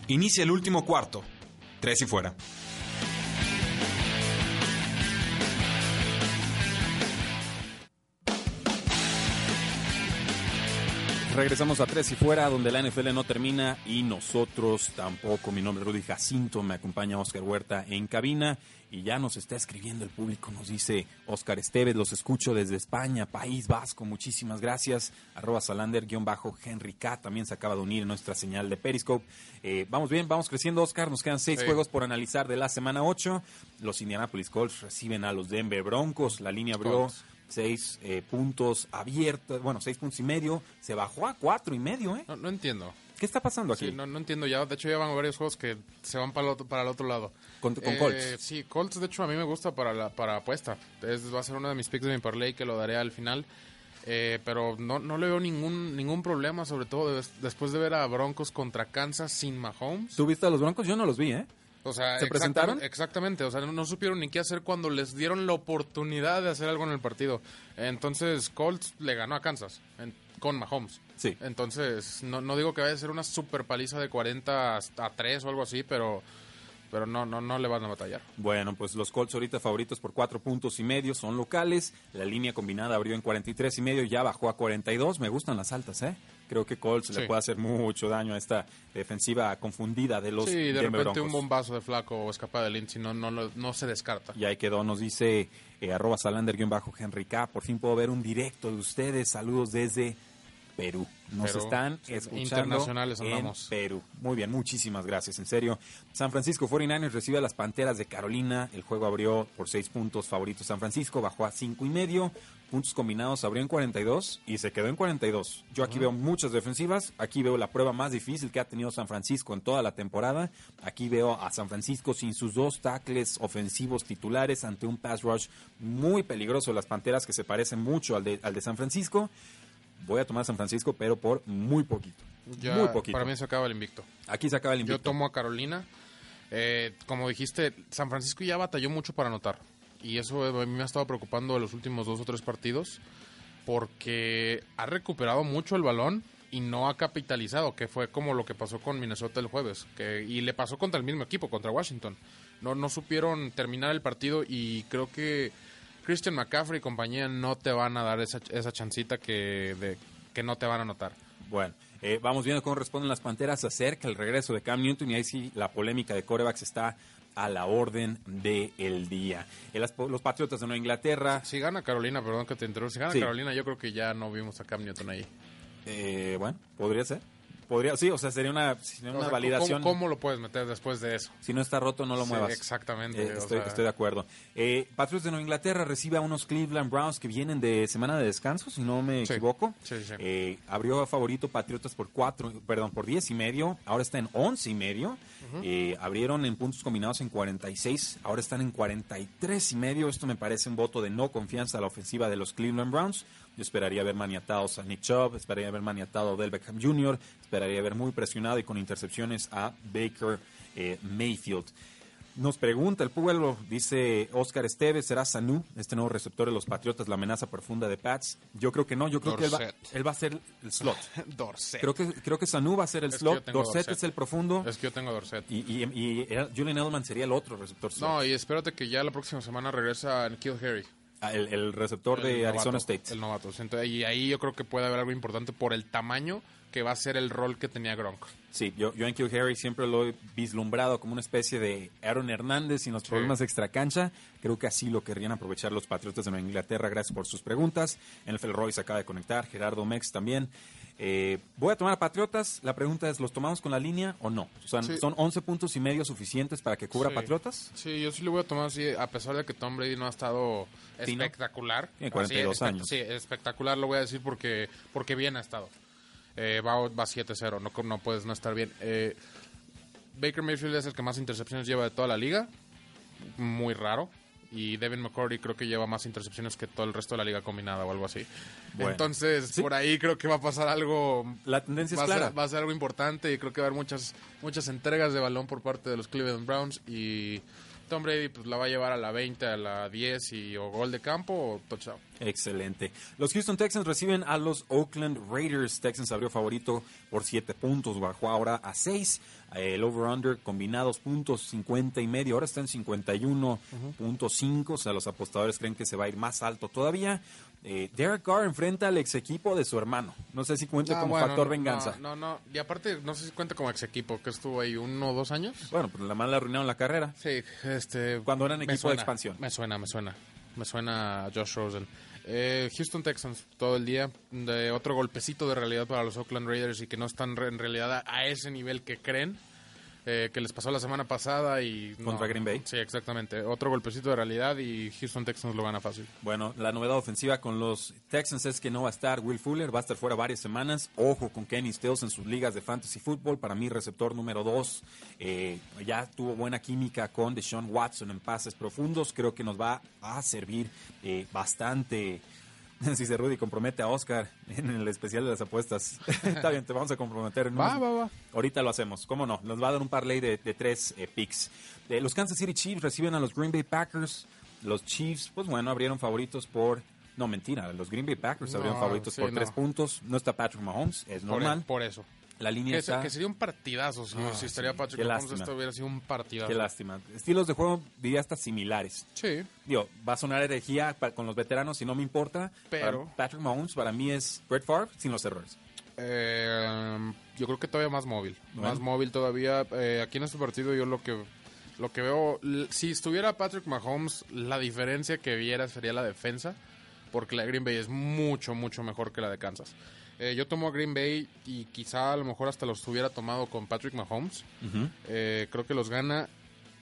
Inicia el último cuarto. Tres y Fuera. Regresamos a Tres y Fuera, donde la NFL no termina y nosotros tampoco. Mi nombre es Rudy Jacinto, me acompaña Oscar Huerta en cabina y ya nos está escribiendo el público. Nos dice Oscar Esteves, los escucho desde España, País Vasco, muchísimas gracias. Arroba Salander, guion bajo, Henry K. también se acaba de unir nuestra señal de Periscope. Eh, vamos bien, vamos creciendo, Oscar. Nos quedan seis Sí. juegos por analizar de la semana 8. Los Indianapolis Colts reciben a los Denver Broncos. La línea abrió Colts. Seis eh, puntos abiertos, bueno, seis puntos y medio, se bajó a cuatro y medio, ¿eh? No, no entiendo. ¿Qué está pasando aquí? Sí, no, no entiendo ya. De hecho, ya van varios juegos que se van para el otro, para el otro lado. Con- con Eh, Colts. Sí, Colts, de hecho, a mí me gusta para la para apuesta. Es, va a ser uno de mis picks de mi parlay que lo daré al final. Eh, pero no, no le veo ningún ningún problema, sobre todo des- después de ver a Broncos contra Kansas sin Mahomes. ¿Tú viste a los Broncos? Yo no los vi, ¿eh? O sea, ¿Se exactamente- presentaron? Exactamente, o sea, no, no supieron ni qué hacer cuando les dieron la oportunidad de hacer algo en el partido. Entonces, Colts le ganó a Kansas en- con Mahomes. Sí. Entonces, no, no digo que vaya a ser una super paliza de 40 a 3 o algo así, pero, pero no, no, no le van a batallar. Bueno, pues los Colts ahorita favoritos por cuatro puntos y medio son locales. La línea combinada abrió en 43 y medio, ya bajó a 42. Me gustan las altas, ¿eh? Creo que Colts le puede hacer mucho daño a esta defensiva confundida de los sí, de repente un Broncos. bombazo de flaco o escapada de Lindsay no, no, no se descarta. Y ahí quedó, nos dice eh, arroba salander-henry K. Por fin puedo ver un directo de ustedes. Saludos desde Perú. Nos Perú. están escuchando internacionales en andamos. Perú. Muy bien, muchísimas gracias, en serio. San Francisco 49ers recibe a las Panteras de Carolina. El juego abrió por seis puntos favoritos San Francisco, bajó a cinco y medio. Puntos combinados abrió en 42 y se quedó en 42. Yo aquí veo muchas defensivas. Aquí veo la prueba más difícil que ha tenido San Francisco en toda la temporada. Aquí veo a San Francisco sin sus dos tackles ofensivos titulares ante un pass rush muy peligroso. Las Panteras que se parecen mucho al de, al de San Francisco. Voy a tomar a San Francisco, pero por muy poquito. Ya, muy poquito. Para mí se acaba el invicto. Aquí se acaba el Yo invicto. tomo a Carolina. Eh, como dijiste, San Francisco ya batalló mucho para anotar. Y eso a mí me ha estado preocupando los últimos dos o tres partidos. Porque ha recuperado mucho el balón y no ha capitalizado, que fue como lo que pasó con Minnesota el jueves. Que, y le pasó contra el mismo equipo, contra Washington. No, no supieron terminar el partido y creo que Christian McCaffrey y compañía no te van a dar esa, esa chancita que, de, que no te van a anotar. Bueno, eh, vamos viendo cómo responden las Panteras. Acerca el regreso de Cam Newton y ahí sí la polémica de corebacks está a la orden del día. El- las- los Patriotas de Nueva Inglaterra, Si gana Carolina, perdón que te interrumpa, si gana Sí. Carolina, yo creo que ya no vimos a Cam Newton ahí. eh, bueno, podría ser. Podría, sí, o sea, sería una, sería O una sea, validación. ¿cómo, cómo lo puedes meter después de eso? Si no está roto, no lo Sí, muevas. exactamente, Eh, estoy, sea- estoy de acuerdo. Eh, Patriots de Nueva Inglaterra recibe a unos Cleveland Browns que vienen de semana de descanso, si no me Sí. equivoco. Sí, sí. Eh, abrió a favorito Patriotas por cuatro, perdón, por 10 y medio. Ahora está en 11 y medio. Eh, abrieron en puntos combinados en 46. Ahora están en 43 y medio. Esto me parece un voto de no confianza a la ofensiva de los Cleveland Browns. Yo esperaría ver maniatados a Nick Chubb, esperaría ver maniatado a Del Beckham Jr., esperaría ver muy presionado y con intercepciones a Baker eh, Mayfield. Nos pregunta el pueblo, dice Oscar Esteves, ¿será Sanu, este nuevo receptor de los Patriotas, la amenaza profunda de Pats? Yo creo que no, yo creo que él va, él va a ser el slot. Dorset. Creo que, creo que Sanu va a ser el Es slot, Dorset, Dorset. es el profundo Es que yo tengo Dorset. y, y, y era- Julian Edelman sería el otro receptor slot. No, y espérate que ya la próxima semana regresa Kill Harry. Ah, el, el receptor de Arizona State. El novato. Entonces, y ahí yo creo que puede haber algo importante por el tamaño que va a ser el rol que tenía Gronk. Sí, yo, yo en Kill Harry siempre lo he vislumbrado como una especie de Aaron Hernández sin los problemas de extracancha. Creo que así lo querrían aprovechar los Patriotas de Nueva Inglaterra. Gracias por sus preguntas. NFL Roy se acaba de conectar, Gerardo Mex también. Eh, voy a tomar a Patriotas. La pregunta es, ¿los tomamos con la línea o no? O sea, Sí. ¿son 11 puntos y medio suficientes para que cubra Sí. Patriotas? Sí, yo sí lo voy a tomar así, a pesar de que Tom Brady no ha estado Fino. espectacular. Tiene 42 Así, años. Sí, espectacular lo voy a decir porque, porque bien ha estado. Eh, va va 7-0, no, no puedes no estar bien. Eh, Baker Mayfield es el que más intercepciones lleva de toda la liga, muy raro. Y Devin McCourty creo que lleva más intercepciones que todo el resto de la liga combinada o algo así. Bueno. Entonces, Sí. por ahí creo que va a pasar algo La tendencia es va, a clara. ser, va a ser algo importante y creo que va a haber muchas, muchas entregas de balón por parte de los Cleveland Browns y Tom Brady pues la va a llevar a la 20, a la 10 y o gol de campo o touchdown. Excelente. Los Houston Texans reciben a los Oakland Raiders. Texans abrió favorito por 7 puntos, bajó ahora a 6. El over-under combinados puntos 50 y medio, ahora está en 51.5. O sea, los apostadores creen que se va a ir más alto todavía. Eh, Derek Carr enfrenta al ex equipo de su hermano. No sé si cuenta Ah, como bueno, factor no, venganza. No, no, no. Y aparte, no sé si cuenta como ex equipo, que estuvo ahí uno o dos años. Bueno, pues la mala arruinaron la carrera. Sí, este. Cuando eran equipo de expansión. Me suena, me suena. Me suena a Josh Rosen. Eh, Houston Texans todo el día. De otro golpecito de realidad para los Oakland Raiders y que no están en realidad a ese nivel que creen. Eh, que les pasó la semana pasada y... no. Contra Green Bay. Sí, exactamente. Otro golpecito de realidad y Houston Texans lo gana fácil. Bueno, la novedad ofensiva con los Texans es que no va a estar Will Fuller, va a estar fuera varias semanas. Ojo con Kenny Stills en sus ligas de fantasy fútbol. Para mí, receptor número dos. Eh, ya tuvo buena química con Deshaun Watson en pases profundos. Creo que nos va a servir eh, bastante. Si se Rudy compromete a Oscar en el especial de las apuestas. Está bien, te vamos a comprometer. en Va, unos- va, va. Ahorita lo hacemos, ¿cómo no? Nos va a dar un parlay de, de tres eh, picks. Eh, los Kansas City Chiefs reciben a los Green Bay Packers. Los Chiefs, pues bueno, abrieron favoritos por... No, mentira, los Green Bay Packers No, abrieron favoritos sí, por no. tres puntos. No está Patrick Mahomes, es Por, normal. por eso. La línea Que, está... que sería un partidazo si, Ah, si estaría sí, Patrick Mahomes. Esto hubiera sido un partidazo. Qué lástima. Estilos de juego, diría hasta similares. Sí. Digo, va a sonar herejía con los veteranos y no me importa. Pero- Para Patrick Mahomes para mí es Brett Favre sin los errores. Eh, yo creo que todavía más móvil. Bueno. Más móvil todavía. Eh, aquí en este partido yo lo que lo que veo, si estuviera Patrick Mahomes, la diferencia que viera sería la defensa, porque la de Green Bay es mucho, mucho mejor que la de Kansas. Eh, yo tomo a Green Bay y quizá a lo mejor hasta los hubiera tomado con Patrick Mahomes. Eh, creo que los gana.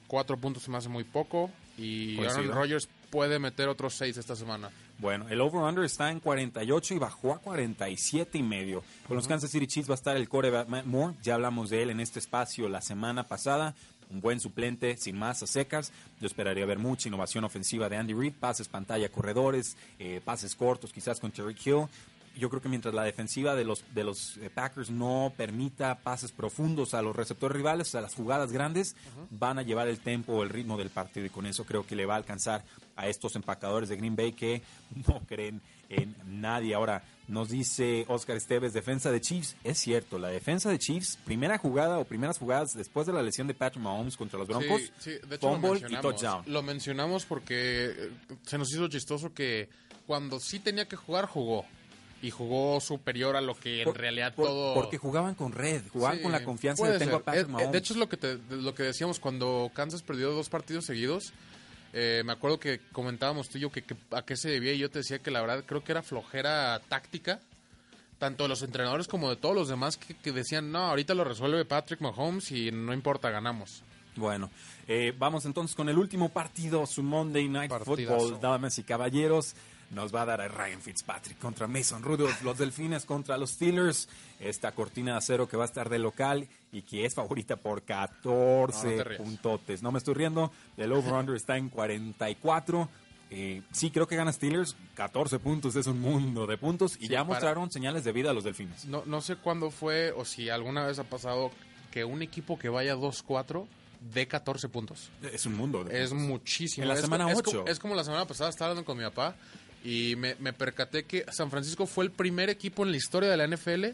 Cuatro puntos se me hace muy poco. Y Coincido. Aaron Rodgers puede meter otros seis esta semana. Bueno, el over-under está en 48 y bajó a 47 y medio. Con los Kansas City Chiefs va a estar el quarterback Matt Moore. Ya hablamos de él en este espacio la semana pasada. Un buen suplente, sin más a secas. Yo esperaría ver mucha innovación ofensiva de Andy Reid. Pases pantalla, corredores, eh, pases cortos, quizás con Terry Hill. Yo creo que mientras la defensiva de los, de los eh, Packers no permita pases profundos a los receptores rivales, a las jugadas grandes, van a llevar el tempo o el ritmo del partido y con eso creo que le va a alcanzar a estos empacadores de Green Bay que no creen en nadie. Ahora, nos dice Oscar Esteves, defensa de Chiefs. Es cierto, la defensa de Chiefs, primera jugada o primeras jugadas después de la lesión de Patrick Mahomes contra los Broncos, Sí, sí, de hecho lo fumble y touchdown. Lo mencionamos porque eh, se nos hizo chistoso que cuando sí tenía que jugar, jugó. Y jugó superior a lo que en Por- realidad por- todo... Porque jugaban con red, jugaban Sí, con la confianza de tengo a Patrick Eh, eh, Mahomes. De hecho, es lo que, te- lo que decíamos cuando Kansas perdió dos partidos seguidos. eh, me acuerdo que comentábamos tú y yo que, que a qué se debía y yo te decía que la verdad creo que era flojera táctica, tanto de los entrenadores como de todos los demás que, que decían, no, ahorita lo resuelve Patrick Mahomes y no importa, ganamos. Bueno, eh, vamos entonces con el último partido, su Monday Night Partidazo. Football, damas y caballeros. Nos va a dar a Ryan Fitzpatrick contra Mason Rudolph, los Delfines contra los Steelers. Esta cortina de acero que va a estar de local y que es favorita por 14 No, no puntotes. No me estoy riendo, el over-under está en 44. Eh, sí, creo que gana Steelers. 14 puntos es un mundo de puntos. Y Sí, ya para- mostraron señales de vida a los Delfines. No, no sé cuándo fue o si alguna vez ha pasado que un equipo que vaya 2-4 dé 14 puntos. Es un mundo. de Es muchísimo. En la Es semana es ocho. como- Es, como la semana pasada, estaba hablando con mi papá y me, me percaté que San Francisco fue el primer equipo en la historia de la NFL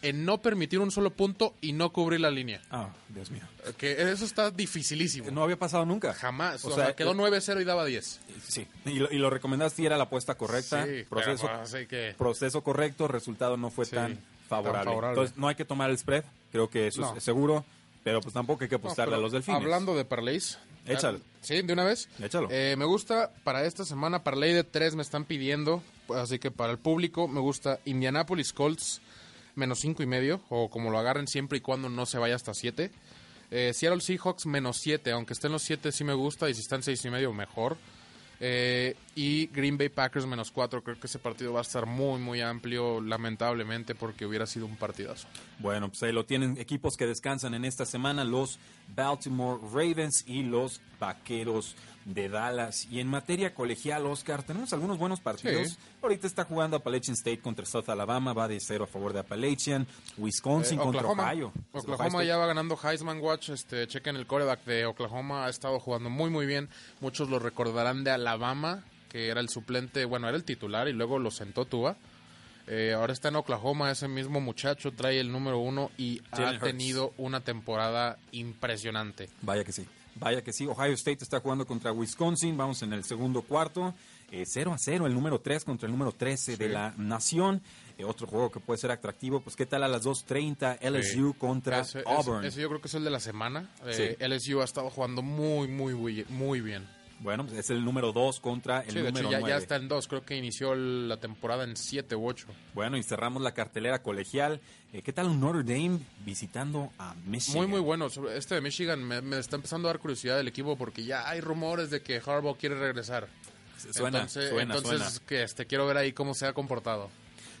en no permitir un solo punto y no cubrir la línea. Ah, Dios mío. Que eso está dificilísimo. No había pasado nunca. Jamás. O O, sea, sea, quedó eh, 9-0 y daba 10. Sí, y lo, y lo recomendaste y era la apuesta correcta. Sí, proceso, pero, pues, así que- proceso correcto, resultado no fue Sí, tan, tan favorable. Entonces no hay que tomar el spread, creo que eso No. es seguro, pero pues tampoco hay que No, apostarle pero a los delfines. Hablando de parlays. Échalo. Sí, de una vez. Échalo. Eh, me gusta para esta semana, parlay de tres me están pidiendo. Así que para el público me gusta Indianapolis Colts menos cinco y medio. O como lo agarren siempre y cuando no se vaya hasta siete. Eh, Seattle Seahawks menos siete. Aunque estén los siete sí me gusta. Y si están seis y medio mejor. Eh, y Green Bay Packers menos cuatro. Creo que ese partido va a estar muy, muy amplio. Lamentablemente porque hubiera sido un partidazo. Bueno, pues ahí lo tienen equipos que descansan en esta semana, los Baltimore Ravens y los Vaqueros de Dallas. Y en materia colegial, Oscar, tenemos algunos buenos partidos. Sí. Ahorita está jugando Appalachian State contra South Alabama, va de cero a favor de Appalachian. Wisconsin Eh, contra. Ohio. Oklahoma ya va ganando Heisman Watch. Este, chequen el coreback de Oklahoma. Ha estado jugando muy, muy bien. Muchos lo recordarán de Alabama, que era el suplente, bueno, era el titular y luego lo sentó Tua. Eh, ahora está en Oklahoma, ese mismo muchacho trae el número uno y Jalen ha Hurts. tenido una temporada impresionante. Vaya que sí. Vaya que sí. Ohio State está jugando contra Wisconsin. Vamos en el segundo cuarto. Eh, 0 a 0, el número 3 contra el número 13 de la nación. Eh, otro juego que puede ser atractivo. Pues, ¿qué tal a las 2.30? LSU contra Ese, Auburn. ese yo creo que es el de la semana. Eh, Sí. LSU ha estado jugando muy, muy, muy bien. Bueno, pues es el número 2 contra el Sí, de número hecho ya, 9. ya está en dos. Creo que inició la temporada en siete u ocho. Bueno, y cerramos la cartelera colegial. Eh, ¿Qué tal un Notre Dame visitando a Michigan? Muy, muy bueno. Este de Michigan me, me está empezando a dar curiosidad del equipo porque ya hay rumores de que Harbaugh quiere regresar. Suena, entonces, suena, entonces suena. que este, quiero ver ahí cómo se ha comportado.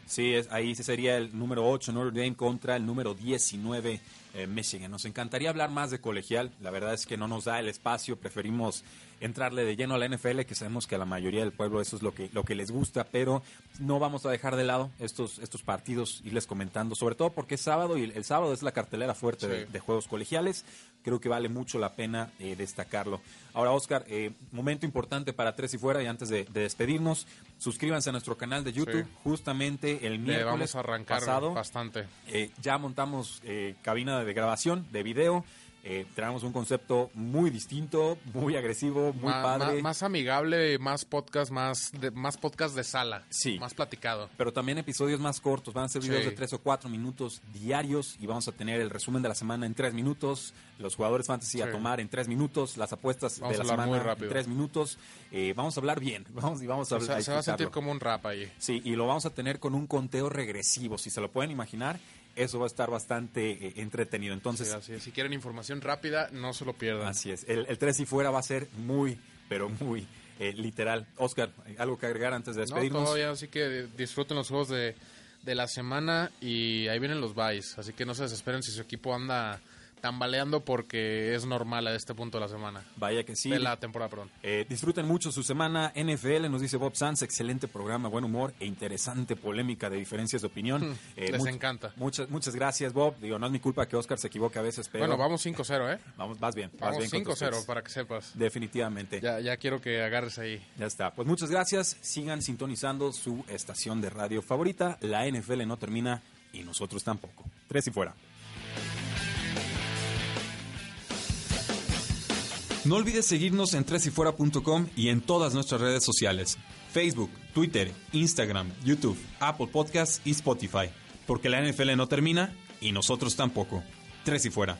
Sí, es, ahí sería el número 8 Notre Dame contra el número 19 eh, Michigan. Nos encantaría hablar más de colegial. La verdad es que no nos da el espacio. Preferimos entrarle de lleno a la NFL, que sabemos que a la mayoría del pueblo eso es lo que, lo que les gusta, pero no vamos a dejar de lado estos, estos partidos, irles comentando, sobre todo porque es sábado y el, el sábado es la cartelera fuerte Sí. de, de juegos colegiales. Creo que vale mucho la pena eh, destacarlo. Ahora, Oscar, eh, momento importante para Tres y Fuera y antes de, de despedirnos, suscríbanse a nuestro canal de YouTube. Sí. Justamente el Le miércoles vamos a arrancar pasado bastante. eh, ya montamos eh, cabina de grabación, de video. Eh, tenemos un concepto muy distinto, muy agresivo, muy padre. más amigable, más podcast, más de, más podcast de sala. Sí. Más platicado. pero también episodios más cortos. Van a ser videos Sí. de tres o cuatro minutos diarios y vamos a tener el resumen de la semana en tres minutos, los jugadores fantasy a Sí. tomar en tres minutos, las apuestas Vamos de a la semana en tres minutos. Eh, vamos a hablar bien, vamos y vamos a O sea, hablar. se va a sentir como un rap ahí. Sí, y lo vamos a tener con un conteo regresivo, si se lo pueden imaginar. Eso va a estar bastante eh, entretenido. Entonces, Sí, así es. Si quieren información rápida, no se lo pierdan. Así es. El, el 3 y fuera va a ser muy, pero muy eh, literal. Oscar, ¿algo que agregar antes de No, despedirnos? todavía, así que disfruten los juegos de, de la semana y ahí vienen los buys. Así que no se desesperen si su equipo anda tambaleando porque es normal a este punto de la semana. Vaya que sí. De la temporada, perdón. Eh, disfruten mucho su semana NFL, nos dice Bob Sanz, excelente programa, buen humor e interesante polémica de diferencias de opinión. Eh, les much- encanta. Muchas, muchas gracias, Bob. Digo, no es mi culpa que Oscar se equivoque a veces, pero Bueno, vamos 5-0, ¿eh? vamos, vas bien. vas Vamos bien con tus 5-0 picks. para que sepas. Definitivamente. Ya. Ya, ya quiero que agarres ahí. está. Pues muchas gracias. Sigan sintonizando su estación de radio favorita. La NFL no termina y nosotros tampoco. Tres y fuera. No olvides seguirnos en tresyfuera.com y en todas nuestras redes sociales. Facebook, Twitter, Instagram, YouTube, Apple Podcasts y Spotify. Porque la NFL no termina y nosotros tampoco. Tres y fuera.